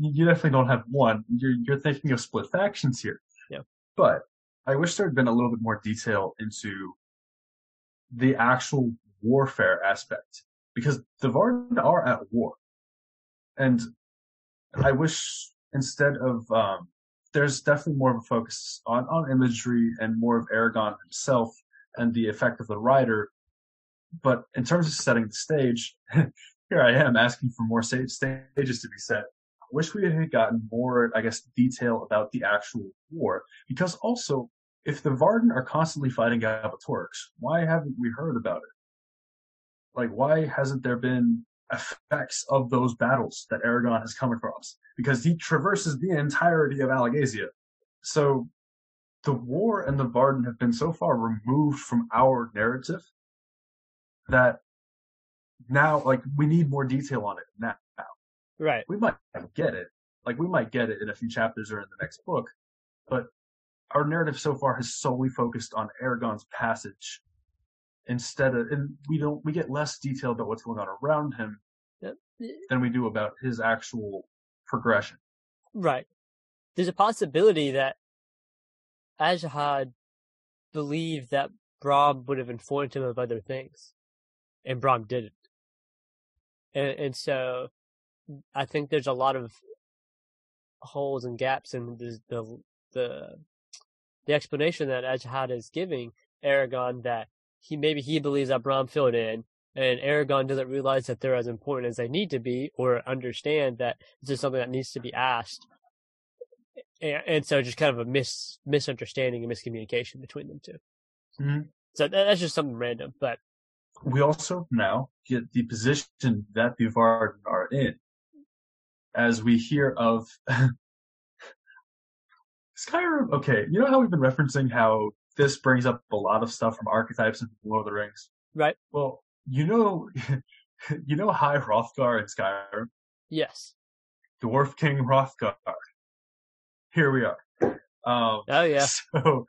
you definitely don't have one. You're you're thinking of split factions here. Yeah. But I wish there had been a little bit more detail into the actual warfare aspect because the Varden are at war, and I wish instead of um, there's definitely more of a focus on, on imagery and more of Eragon himself and the effect of the writer. But in terms of setting the stage, [laughs] here I am asking for more stages to be set. I wish we had gotten more, I guess, detail about the actual war. Because also, if the Varden are constantly fighting Galbatorix, why haven't we heard about it? Like, why hasn't there been effects of those battles that Eragon has come across? Because he traverses the entirety of Alagaësia. So the war and the Varden have been so far removed from our narrative that now, like, we need more detail on it now. Right. We might get it. Like, we might get it in a few chapters or in the next book, but our narrative so far has solely focused on Eragon's passage instead of, and we don't, we get less detail about what's going on around him than we do about his actual progression. Right. There's a possibility that Ajihad believed that Brom would have informed him of other things, and Brom didn't. And, and so, I think there's a lot of holes and gaps in the the the, the explanation that Ajihad is giving Eragon that he maybe he believes that Brom filled in, and Eragon doesn't realize that they're as important as they need to be, or understand that this is something that needs to be asked. And, and so, just kind of a mis misunderstanding and miscommunication between them 2 Mhm. So that, that's just something random, but we also now get the position that the Varden are in as we hear of [laughs] Skyrim. Okay, you know how we've been referencing how this brings up a lot of stuff from archetypes and Lord of the Rings? right? Well, you know, [laughs] you know High Hrothgar in Skyrim, Yes. Dwarf King Hrothgar. Here we are. Um, Oh yeah. [laughs] So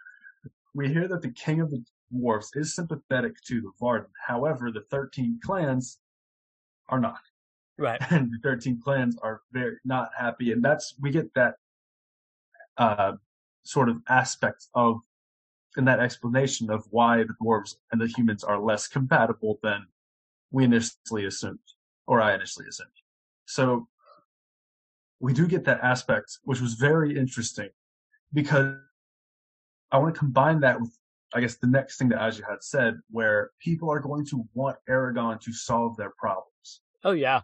we hear that the king of the dwarfs is sympathetic to the Varden. However, the 13 clans are not. Right. [laughs] And the 13 clans are very not happy. And that's, we get that, uh, sort of aspect of, in that explanation of why the dwarves and the humans are less compatible than we initially assumed, or I initially assumed. So we do get that aspect, which was very interesting because I want to combine that with, I guess, the next thing that Ajihad said, where people are going to want Eragon to solve their problems. Oh yeah.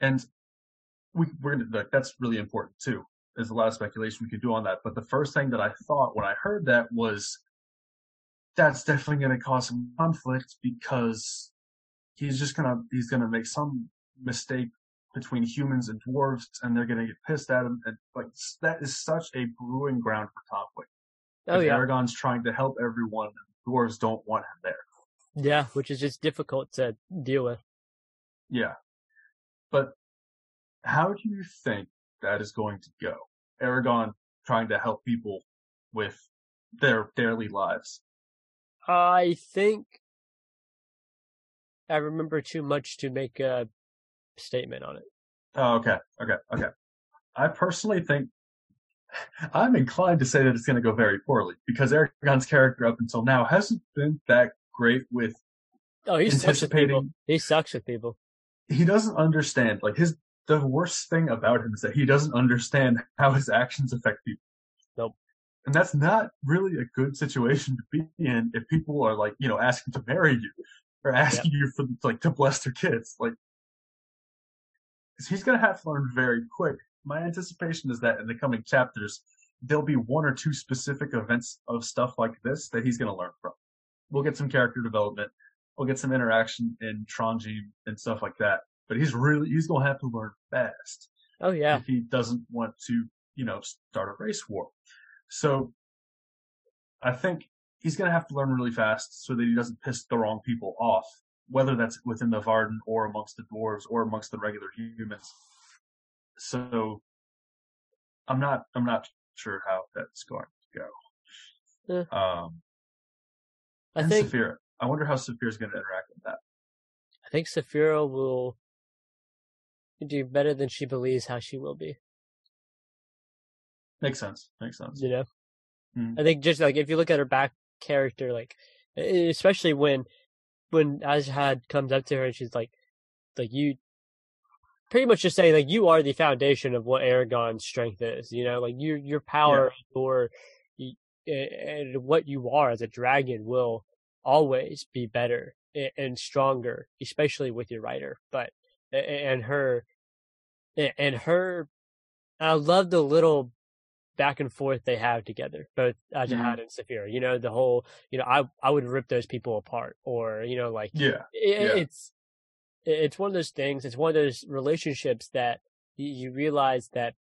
And we, we're gonna, like, that's really important too. There's a lot of speculation we could do on that. But the first thing that I thought when I heard that was, that's definitely going to cause some conflict because he's just gonna, he's gonna make some mistake between humans and dwarves and they're gonna get pissed at him. And like, that is such a brewing ground for conflict. Oh If yeah. Eragon's trying to help everyone, and dwarves don't want him there. Yeah, which is just difficult to deal with. Yeah. But how do you think that is going to go? Eragon trying to help people with their daily lives. I think I remember too much to make a statement on it. Oh, okay, okay, okay. I personally think [laughs] I'm inclined to say that it's going to go very poorly because Eragon's character up until now hasn't been that great with Oh, he sucks with people. anticipating. He sucks with people. He doesn't understand. Like his the worst thing about him is that he doesn't understand how his actions affect people. Nope. And that's not really a good situation to be in if people are like, you know, asking to marry you or asking you for like to bless their kids. Like 'cause he's gonna have to learn very quick. My anticipation is that in the coming chapters, there'll be one or two specific events of stuff like this that he's gonna learn from. We'll get some character development. We'll get some interaction in Tronjheim and stuff like that. But he's really he's gonna have to learn fast Oh yeah. if he doesn't want to, you know, start a race war. So I think he's going to have to learn really fast so that he doesn't piss the wrong people off, whether that's within the Varden or amongst the dwarves or amongst the regular humans. So I'm not, I'm not sure how that's going to go. Um, I and think Saphira. I wonder how Saphira's going to interact with that. I think Saphira will do better than she believes how she will be. Makes sense. Makes sense. You know, Mhm. I think just like if you look at her back character, like especially when when Ajihad comes up to her and she's like, like you, pretty much just saying like you are the foundation of what Eragon's strength is. You know, like your your power, your and what you are as a dragon will always be better and stronger, especially with your rider. But and her and her, I love the little back and forth they have together, both Ajihad mm-hmm. and Saphira. You know, the whole, you know, I I would rip those people apart, or you know, like yeah, it, yeah. it's it's one of those things. It's one of those relationships that you realize that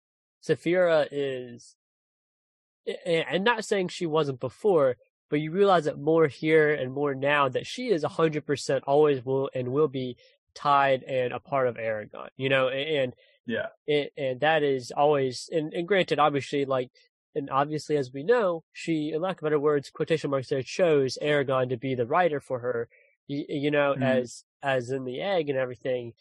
Saphira is, and not saying she wasn't before, but you realize it more here and more now that she is 100% always will and will be tied and a part of Eragon, you know, and yeah, and, and that is always, and, and granted, obviously, like, and obviously, as we know, she, in lack of better words, quotation marks there, chose Eragon to be the writer for her, you, you know, mm-hmm. as, as in the egg and everything.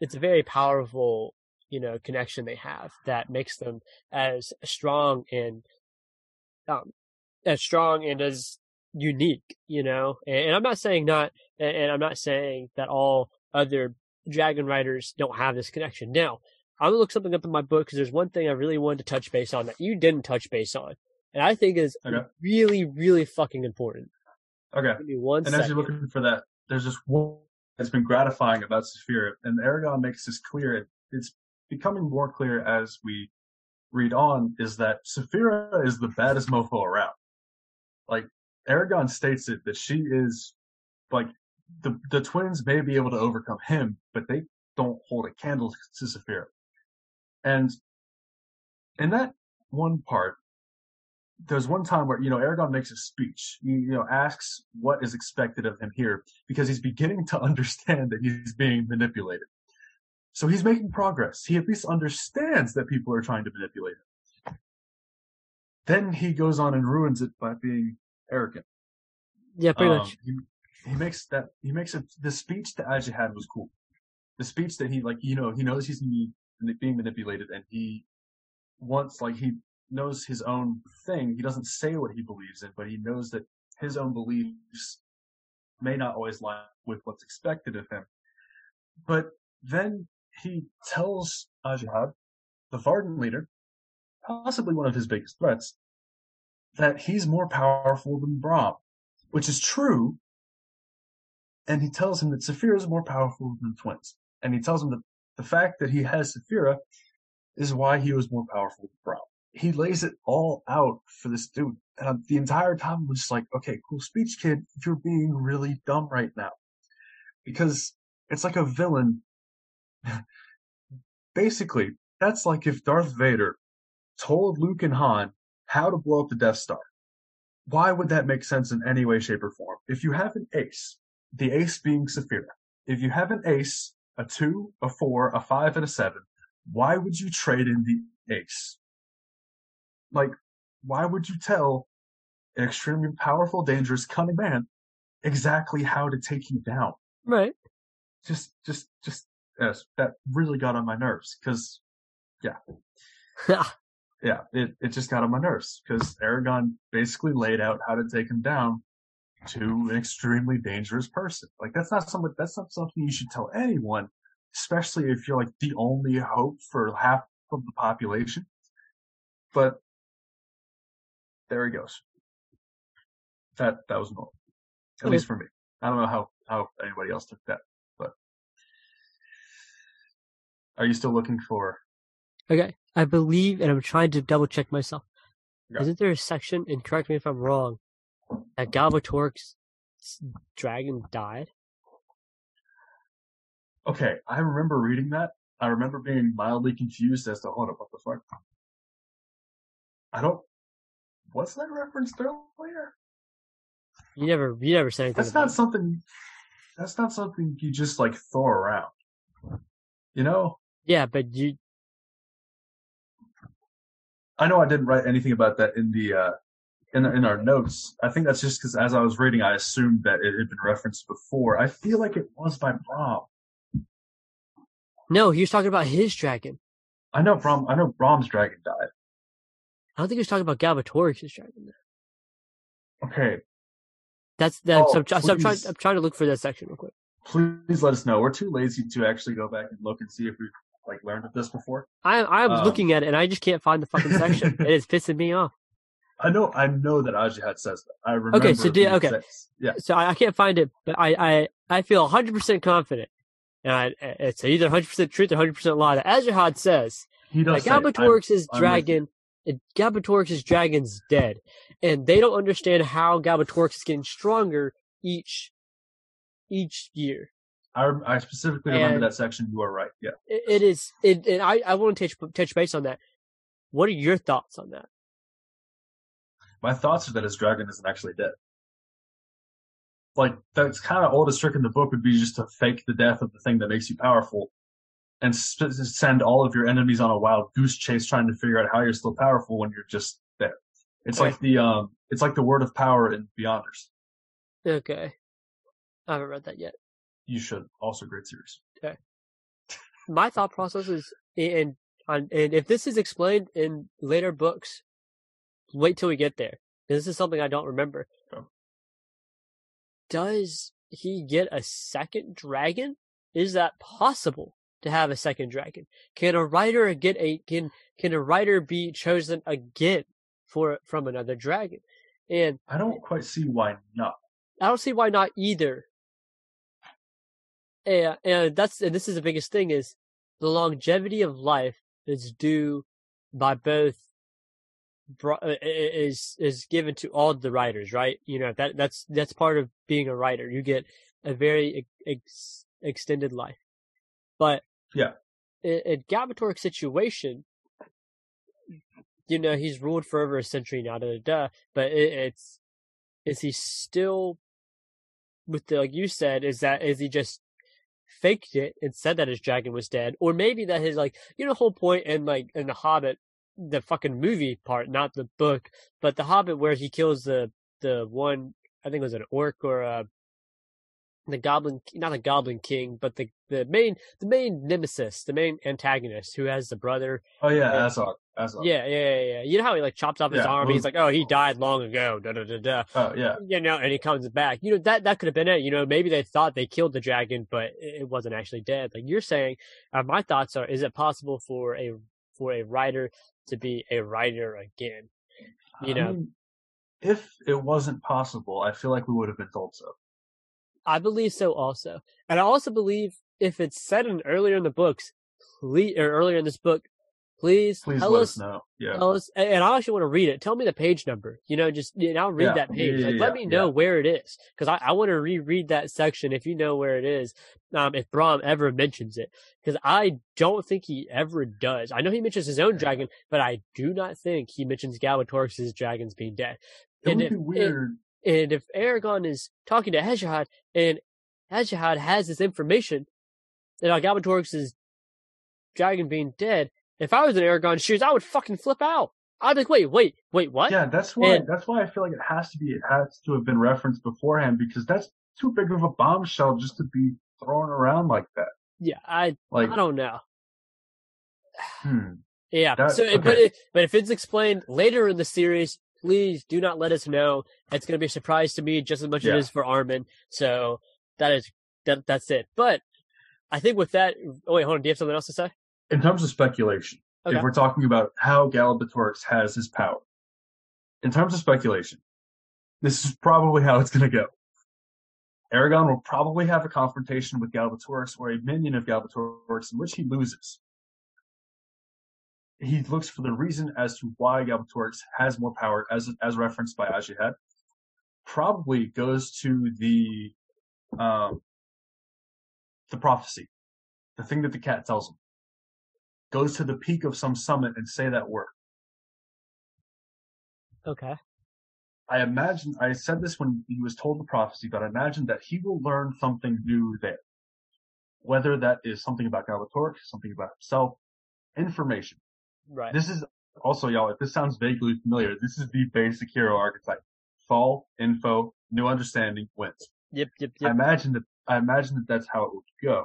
It's a very powerful, you know, connection they have that makes them as strong and, um, as strong and as unique, you know, and, and I'm not saying not, and, and I'm not saying that all other dragon riders don't have this connection. Now, I'm gonna look something up in my book because there's one thing I really wanted to touch base on that you didn't touch base on, and I think is okay. really, really fucking important. Okay. Give me one. And second. as you're looking for that, there's just one that's been gratifying about Saphira, and Eragon makes this clear. It's becoming more clear as we read on. Is that Saphira is the baddest mofo around? Like Eragon states it that she is like the the twins may be able to overcome him, but they don't hold a candle to Saphira. And in that one part, there's one time where you know Eragon makes a speech. He you know asks what is expected of him here because he's beginning to [laughs] understand that he's being manipulated. So he's making progress. He at least understands that people are trying to manipulate him. Then he goes on and ruins it by being arrogant. Yeah, pretty um, much. He, he makes that he makes it the speech that Aja had was cool. The speech that he like you know he knows he's being manipulated and he wants like he knows his own thing. He doesn't say what he believes in, but he knows that his own beliefs may not always line with what's expected of him. But then he tells Ajihad, the Varden leader, possibly one of his biggest threats, that he's more powerful than Brom, which is true, and he tells him that Saphira is more powerful than the twins. And he tells him that the fact that he has Saphira is why he was more powerful than Brom. He lays it all out for this dude. And the entire time I'm just like, okay, cool speech, kid. You're being really dumb right now. Because it's like a villain. [laughs] Basically, that's like if Darth Vader told Luke and Han how to blow up the Death Star. Why would that make sense in any way, shape, or form? If you have an ace the ace being Saphira. If you have an ace, a two, a four, a five, and a seven, why would you trade in the ace? Like, why would you tell an extremely powerful, dangerous, cunning man exactly how to take you down? Right. Just, just, just, yes, that really got on my nerves because, yeah. [laughs] yeah, it, it just got on my nerves because Eragon basically laid out how to take him down to an extremely dangerous person. Like that's not something that's not something you should tell anyone, especially if you're like the only hope for half of the population. But there he goes. That that was normal. At okay. least for me. I don't know how, how anybody else took that, but are you still looking for Okay. I believe and I'm trying to double check myself. Yeah. Isn't there a section, and correct me if I'm wrong, that Galbatorix's dragon died? Okay, I remember reading that. I remember being mildly confused as to hold up, what the fuck? I don't. What's that referenced earlier? You never, you never said anything. That's not something. That's not something you just like throw around. You know? Yeah, but you. I know I didn't write anything about that in the uh, in in our notes. I think that's just because as I was reading, I assumed that it had been referenced before. I feel like it was by Brom. No, he was talking about his dragon. I know Brom. I know Brom's dragon died. I don't think he was talking about Galbatorix's dragon. Okay. That's that's. Oh, so, so I'm trying. I'm trying to look for that section real quick. Please let us know. We're too lazy to actually go back and look and see if we like learned of this before. I I'm Um, looking at it and I just can't find the fucking section. [laughs] it is pissing me off. I know, I know that Ajihad says that. I remember. Okay, so being okay. said. yeah, So I, I can't find it, but I I, I feel 100 percent confident, and I, it's either 100 percent truth or 100 percent lie. That Ajihad says he that does. I'm- Galbatorix' I'm dragon, it- Galbatorix' dragon's dead, and they don't understand how Galbatorix is getting stronger each each year. I, I specifically remember And- that section. You are right. Yeah. It, it is, it, and I I want to touch touch base on that. What are your thoughts on that? My thoughts are that his dragon isn't actually dead. Like that's kind of oldest trick in the book would be just to fake the death of the thing that makes you powerful, and sp- send all of your enemies on a wild goose chase trying to figure out how you're still powerful when you're just there. It's Okay. like the um, it's like the word of power in Beyonders. Okay, I haven't read that yet. You should also great series. Okay. My thought process is and and if this is explained in later books, wait till we get there. This is something I don't remember. Oh. Does he get a second dragon? Is that possible to have a second dragon? Can a writer get a can can a writer be chosen again for from another dragon? And I don't quite see why not. I don't see why not either. And, and that's and this is the biggest thing is the longevity of life is due by both Uh, is is given to all the writers, right? You know that that's that's part of being a writer. You get a very ex- extended life, but Yeah. in, in situation, you know he's ruled for over a century now, da da da. But it, it's is he still with the like you said? Is that is he just faked it and said that his dragon was dead, or maybe that his like you know whole point in like in the Hobbit, the fucking movie part, not the book, but the Hobbit where he kills the the one I think it was an orc or a the goblin not a goblin king but the the main the main nemesis the main antagonist who has the brother Oh yeah, Yeah. Azog. Azog. yeah yeah yeah, yeah. you know how he like chops off his Yeah, arm he's like oh he died long ago da da da da Oh yeah. you know, and he comes back. You know, that that could have been it. You know, maybe they thought they killed the dragon, but it it wasn't actually dead. Like you're saying, uh, my thoughts are: is it possible for a for a writer to be a writer again? You I know. mean, if it wasn't possible, I feel like we would have been told so. I believe so, also, and I also believe if it's said in earlier in the books, please or earlier in this book, please, Please tell let us us know. Yeah. Tell us, and and I actually want to read it. Tell me the page number. You know, just and I'll read Yeah, that page. yeah, like, yeah, let me know where it is because I, I want to reread that section if you know where it is. Um, if Brom ever mentions it, because I don't think he ever does. I know he mentions his own dragon, but I do not think he mentions Galbatorix's dragons being dead. It and would if- be weird. And if Eragon is talking to Heshahad and Heshahad has this information about Galbatorix's dragon being dead, if I was in Eragon's shoes, I would fucking flip out. I'd be like, wait, wait, wait, what? Yeah, that's why. And- that's why I feel like it has to be. It has to have been referenced beforehand because that's too big of a bombshell just to be thrown around like that. Yeah, I Like, I don't know. hmm. Yeah, That- so but it, but if it's explained later in the series, please do not let us know. It's going to be a surprise to me just as much as it is for Armin. So that is that that's it. But I think with that, oh wait, hold on. Do you have something else to say? In terms of speculation, Okay. if we're talking about how Galbatorix has his power, in terms of speculation, this is probably how it's going to go. Eragon will probably have a confrontation with Galbatorix or a minion of Galbatorix in which he loses. He looks for the reason as to why Galbatorix has more power, as as referenced by Ajihad. Probably goes to the um, the prophecy, the thing that the cat tells him. Goes to the peak of some summit and say that word. Okay. I imagine I said this when he was told the prophecy, but I imagine that he will learn something new there. Whether that is something about Galbatorix, something about himself, information. Right. This is also y'all. If this sounds vaguely familiar, this is the basic hero archetype: fall, info, new understanding, wins. Yep. Yep. Yep. I imagine that I imagine that that's how it would go.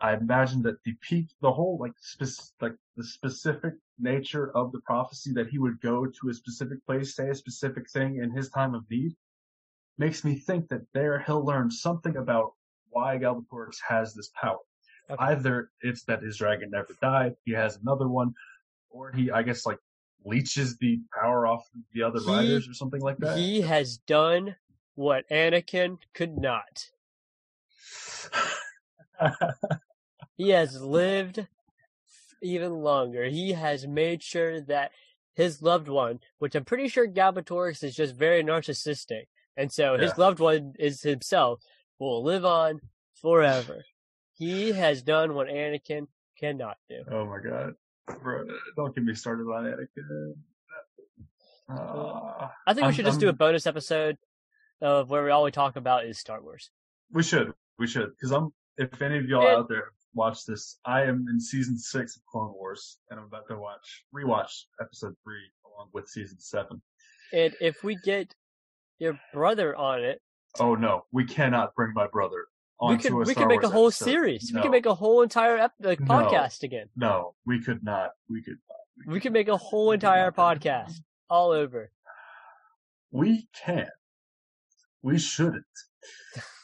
I imagine that the peak, the whole like spec- like the specific nature of the prophecy that he would go to a specific place, say a specific thing in his time of need, makes me think that there he'll learn something about why Galbatorix has this power. Okay. Either it's that his dragon never died, he has another one, or he, I guess, like leeches the power off the other He- riders or something like that. He has done what Anakin could not. [laughs] He has lived even longer. He has made sure that his loved one, which I'm pretty sure Galbatorix is just very narcissistic, and so his Yeah. loved one is himself, will live on forever. He has done what Anakin cannot do. oh my god, bro! Don't get me started on Anakin. Uh, I think we I'm- should just do a I'm- bonus episode of where we all we talk about is Star Wars. we should, we should, because I'm. If any of y'all And- out there watch this, I am in season six of Clone Wars, and I'm about to watch rewatch episode three along with season seven. And if we get your brother on it, Oh no, we cannot bring my brother we could we could make a whole episode. series. We No. could make a whole entire ep- like, No. podcast again. No, we could not. We could. We could make a whole entire podcast all over. We can. We shouldn't. [laughs]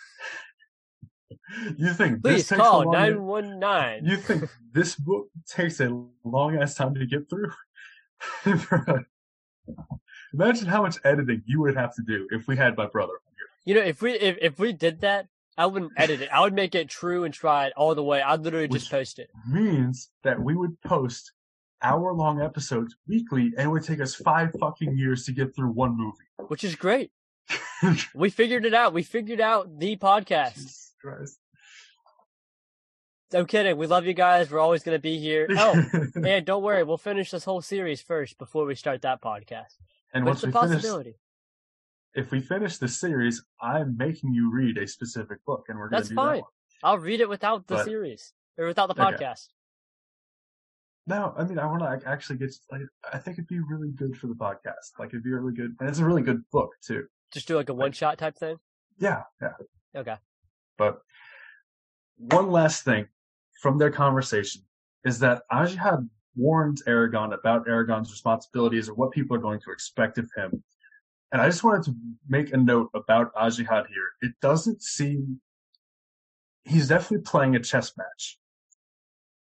you think Please this call nine one nine. You think [laughs] this book takes a long ass time to get through? [laughs] Imagine how much editing you would have to do if we had my brother. here. You know, if we if, if we did that, I wouldn't edit it. I would make it true and try it all the way. I'd literally just post it. Means that we would post hour long episodes weekly, and it would take us five fucking years to get through one movie. which is great. [laughs] we figured it out. We figured out the podcast. Jesus Christ. I'm kidding. We love you guys. We're always going to be here. [laughs] Oh, and don't worry. We'll finish this whole series first before we start that podcast. and once it's a finish, possibility. if we finish the series, I'm making you read a specific book, and we're going That's to do that fine. I'll read it without the But- series or without the Okay. podcast. No, I mean, I want to actually get. Like, I think it'd be really good for the podcast. Like, it'd be really good, and it's a really good book too. Just do like a one shot type thing. Yeah, yeah. Okay. But one last thing from their conversation is that Ajihad warned Eragon about Eragon's responsibilities or what people are going to expect of him. And I just wanted to make a note about Ajihad here. It doesn't seem he's definitely playing a chess match.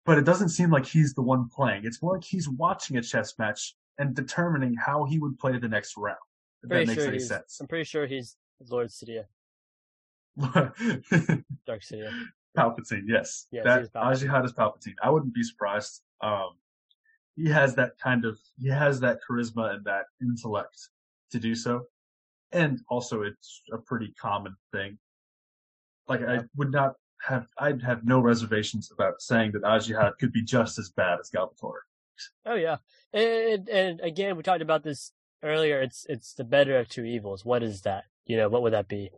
But it doesn't seem like he's the one playing. It's more like he's watching a chess match and determining how he would play the next round. If Pretty that makes sure any sense. I'm pretty sure he's Lord Sidious, [laughs] Darth Sidious. Palpatine, yes. Yes, that he is Palpatine. Ajihad is Palpatine. I wouldn't be surprised. Um, he has that kind of, he has that charisma and that intellect to do so. And also it's a pretty common thing. Like I would not have, I'd have no reservations about saying that Ajihad could be just as bad as Galbator. Oh yeah, and and again, we talked about this earlier. It's it's the better of two evils. What is that? You know, what would that be?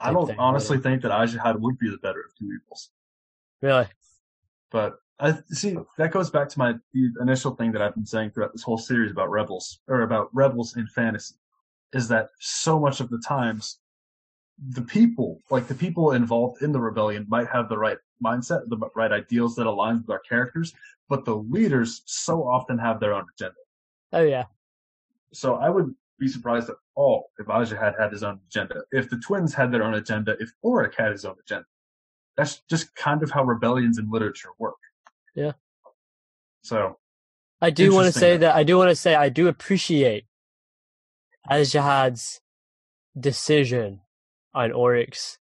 I don't thing, honestly think that Ajihad would be the better of two evils. Really? But I see that goes back to my the initial thing that I've been saying throughout this whole series about rebels or about rebels in fantasy is that so much of the times the people, like the people involved in the rebellion might have the right mindset, the right ideals that align with our characters, but the leaders so often have their own agenda. Oh yeah. So I would be surprised at all if Ajihad had his own agenda. If the twins had their own agenda, if Orik had his own agenda. That's just kind of how rebellions in literature work. Yeah. So I do want to say that I do want to say I do appreciate Ajihad's decision on Orik's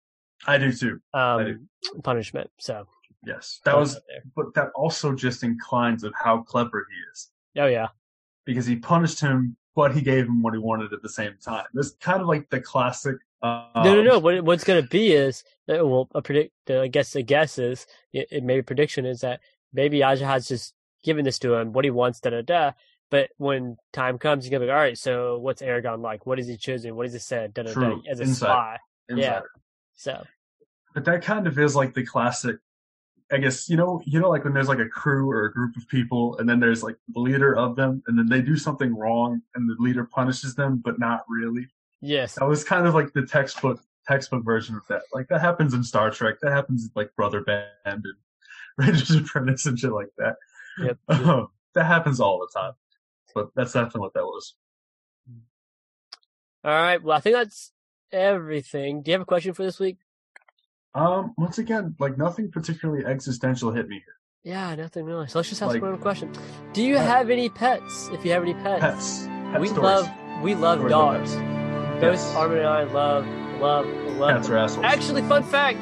I do too. um, punishment. So Yes. That was, but that also just inclines of how clever he is Oh yeah. because he punished him, but he gave him what he wanted at the same time. It's kind of like the classic. Um, no, no, no. What what's going to be is uh, well, a predict. Uh, I guess the guess is it, it maybe prediction is that maybe Ajihad's just giving this to him what he wants, da da da. But when time comes, he's gonna be like, all right. So what's Eragon like? What is he choosing? What has he said? Da da da. As a spy. Insider. So But that kind of is like the classic. I guess you know, you know, like when there's like a crew or a group of people, and then there's like the leader of them, and then they do something wrong, and the leader punishes them, but not really. yes. That was kind of like the textbook textbook version of that. Like that happens in Star Trek. That happens in like Brother Band and [laughs] Rangers Apprentice and shit like that. Yep. [laughs] Um, that happens all the time. But that's definitely what that was. All right. Well, I think that's everything. Do you have a question for this week? Um, once again, like nothing particularly existential hit me here. Yeah, nothing really. So let's just ask Like- one question. Do you have any pets? If you have any pets, Pets. Pet we stories. love we love dogs. Both Yes. Armin and I love love love. Cats are assholes. Actually, fun fact: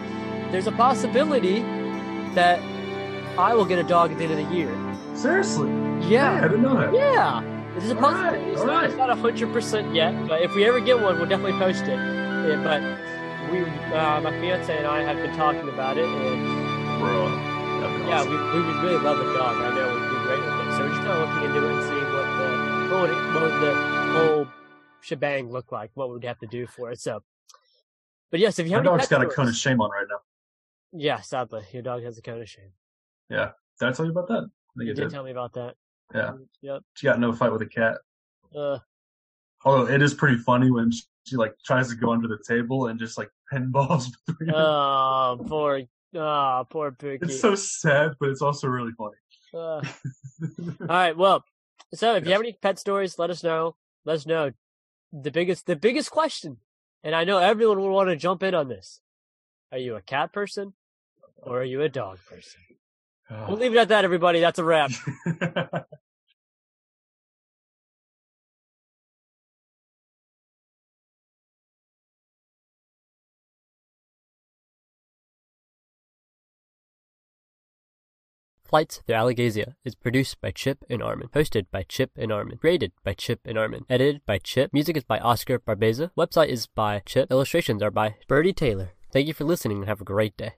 there's a possibility that I will get a dog at the end of the year. Seriously? Yeah, I didn't know that. yeah. There's a All right, possibility. It's not, right. it's not hundred percent yet, but if we ever get one, we'll definitely post it. Yeah, but we, uh, my fiance and I have been talking about it, and Bro. Be yeah, we, we would really love a dog. I know we'd be great with it. So we're just kind of looking into it and seeing what the what would, it, what would the whole shebang look like, what we'd have to do for it. So, but yes, if you have any dog's got a cone of shame on right now. Yeah, sadly, your dog has a cone of shame. Yeah, did I tell you about that? I think You it did did. tell me about that. Yeah. Yep. She got no fight with a cat. Uh, Although it is pretty funny when she, she like tries to go under the table and just like pinballs [laughs] between them. oh, poor, oh, poor Pookie. It's so sad, but it's also really funny. Uh, [laughs] all right. Well, so if you have any pet stories, let us know. Let us know the biggest, the biggest question, and I know everyone will want to jump in on this. Are you a cat person or are you a dog person? We'll leave it at that, everybody. That's a wrap. [laughs] Flights through Alagaësia is produced by Chip and Armin. Hosted by Chip and Armin. Created by Chip and Armin. Edited by Chip. Music is by Oscar Barbeza. Website is by Chip. Illustrations are by Birdie Taylor. Thank you for listening and have a great day.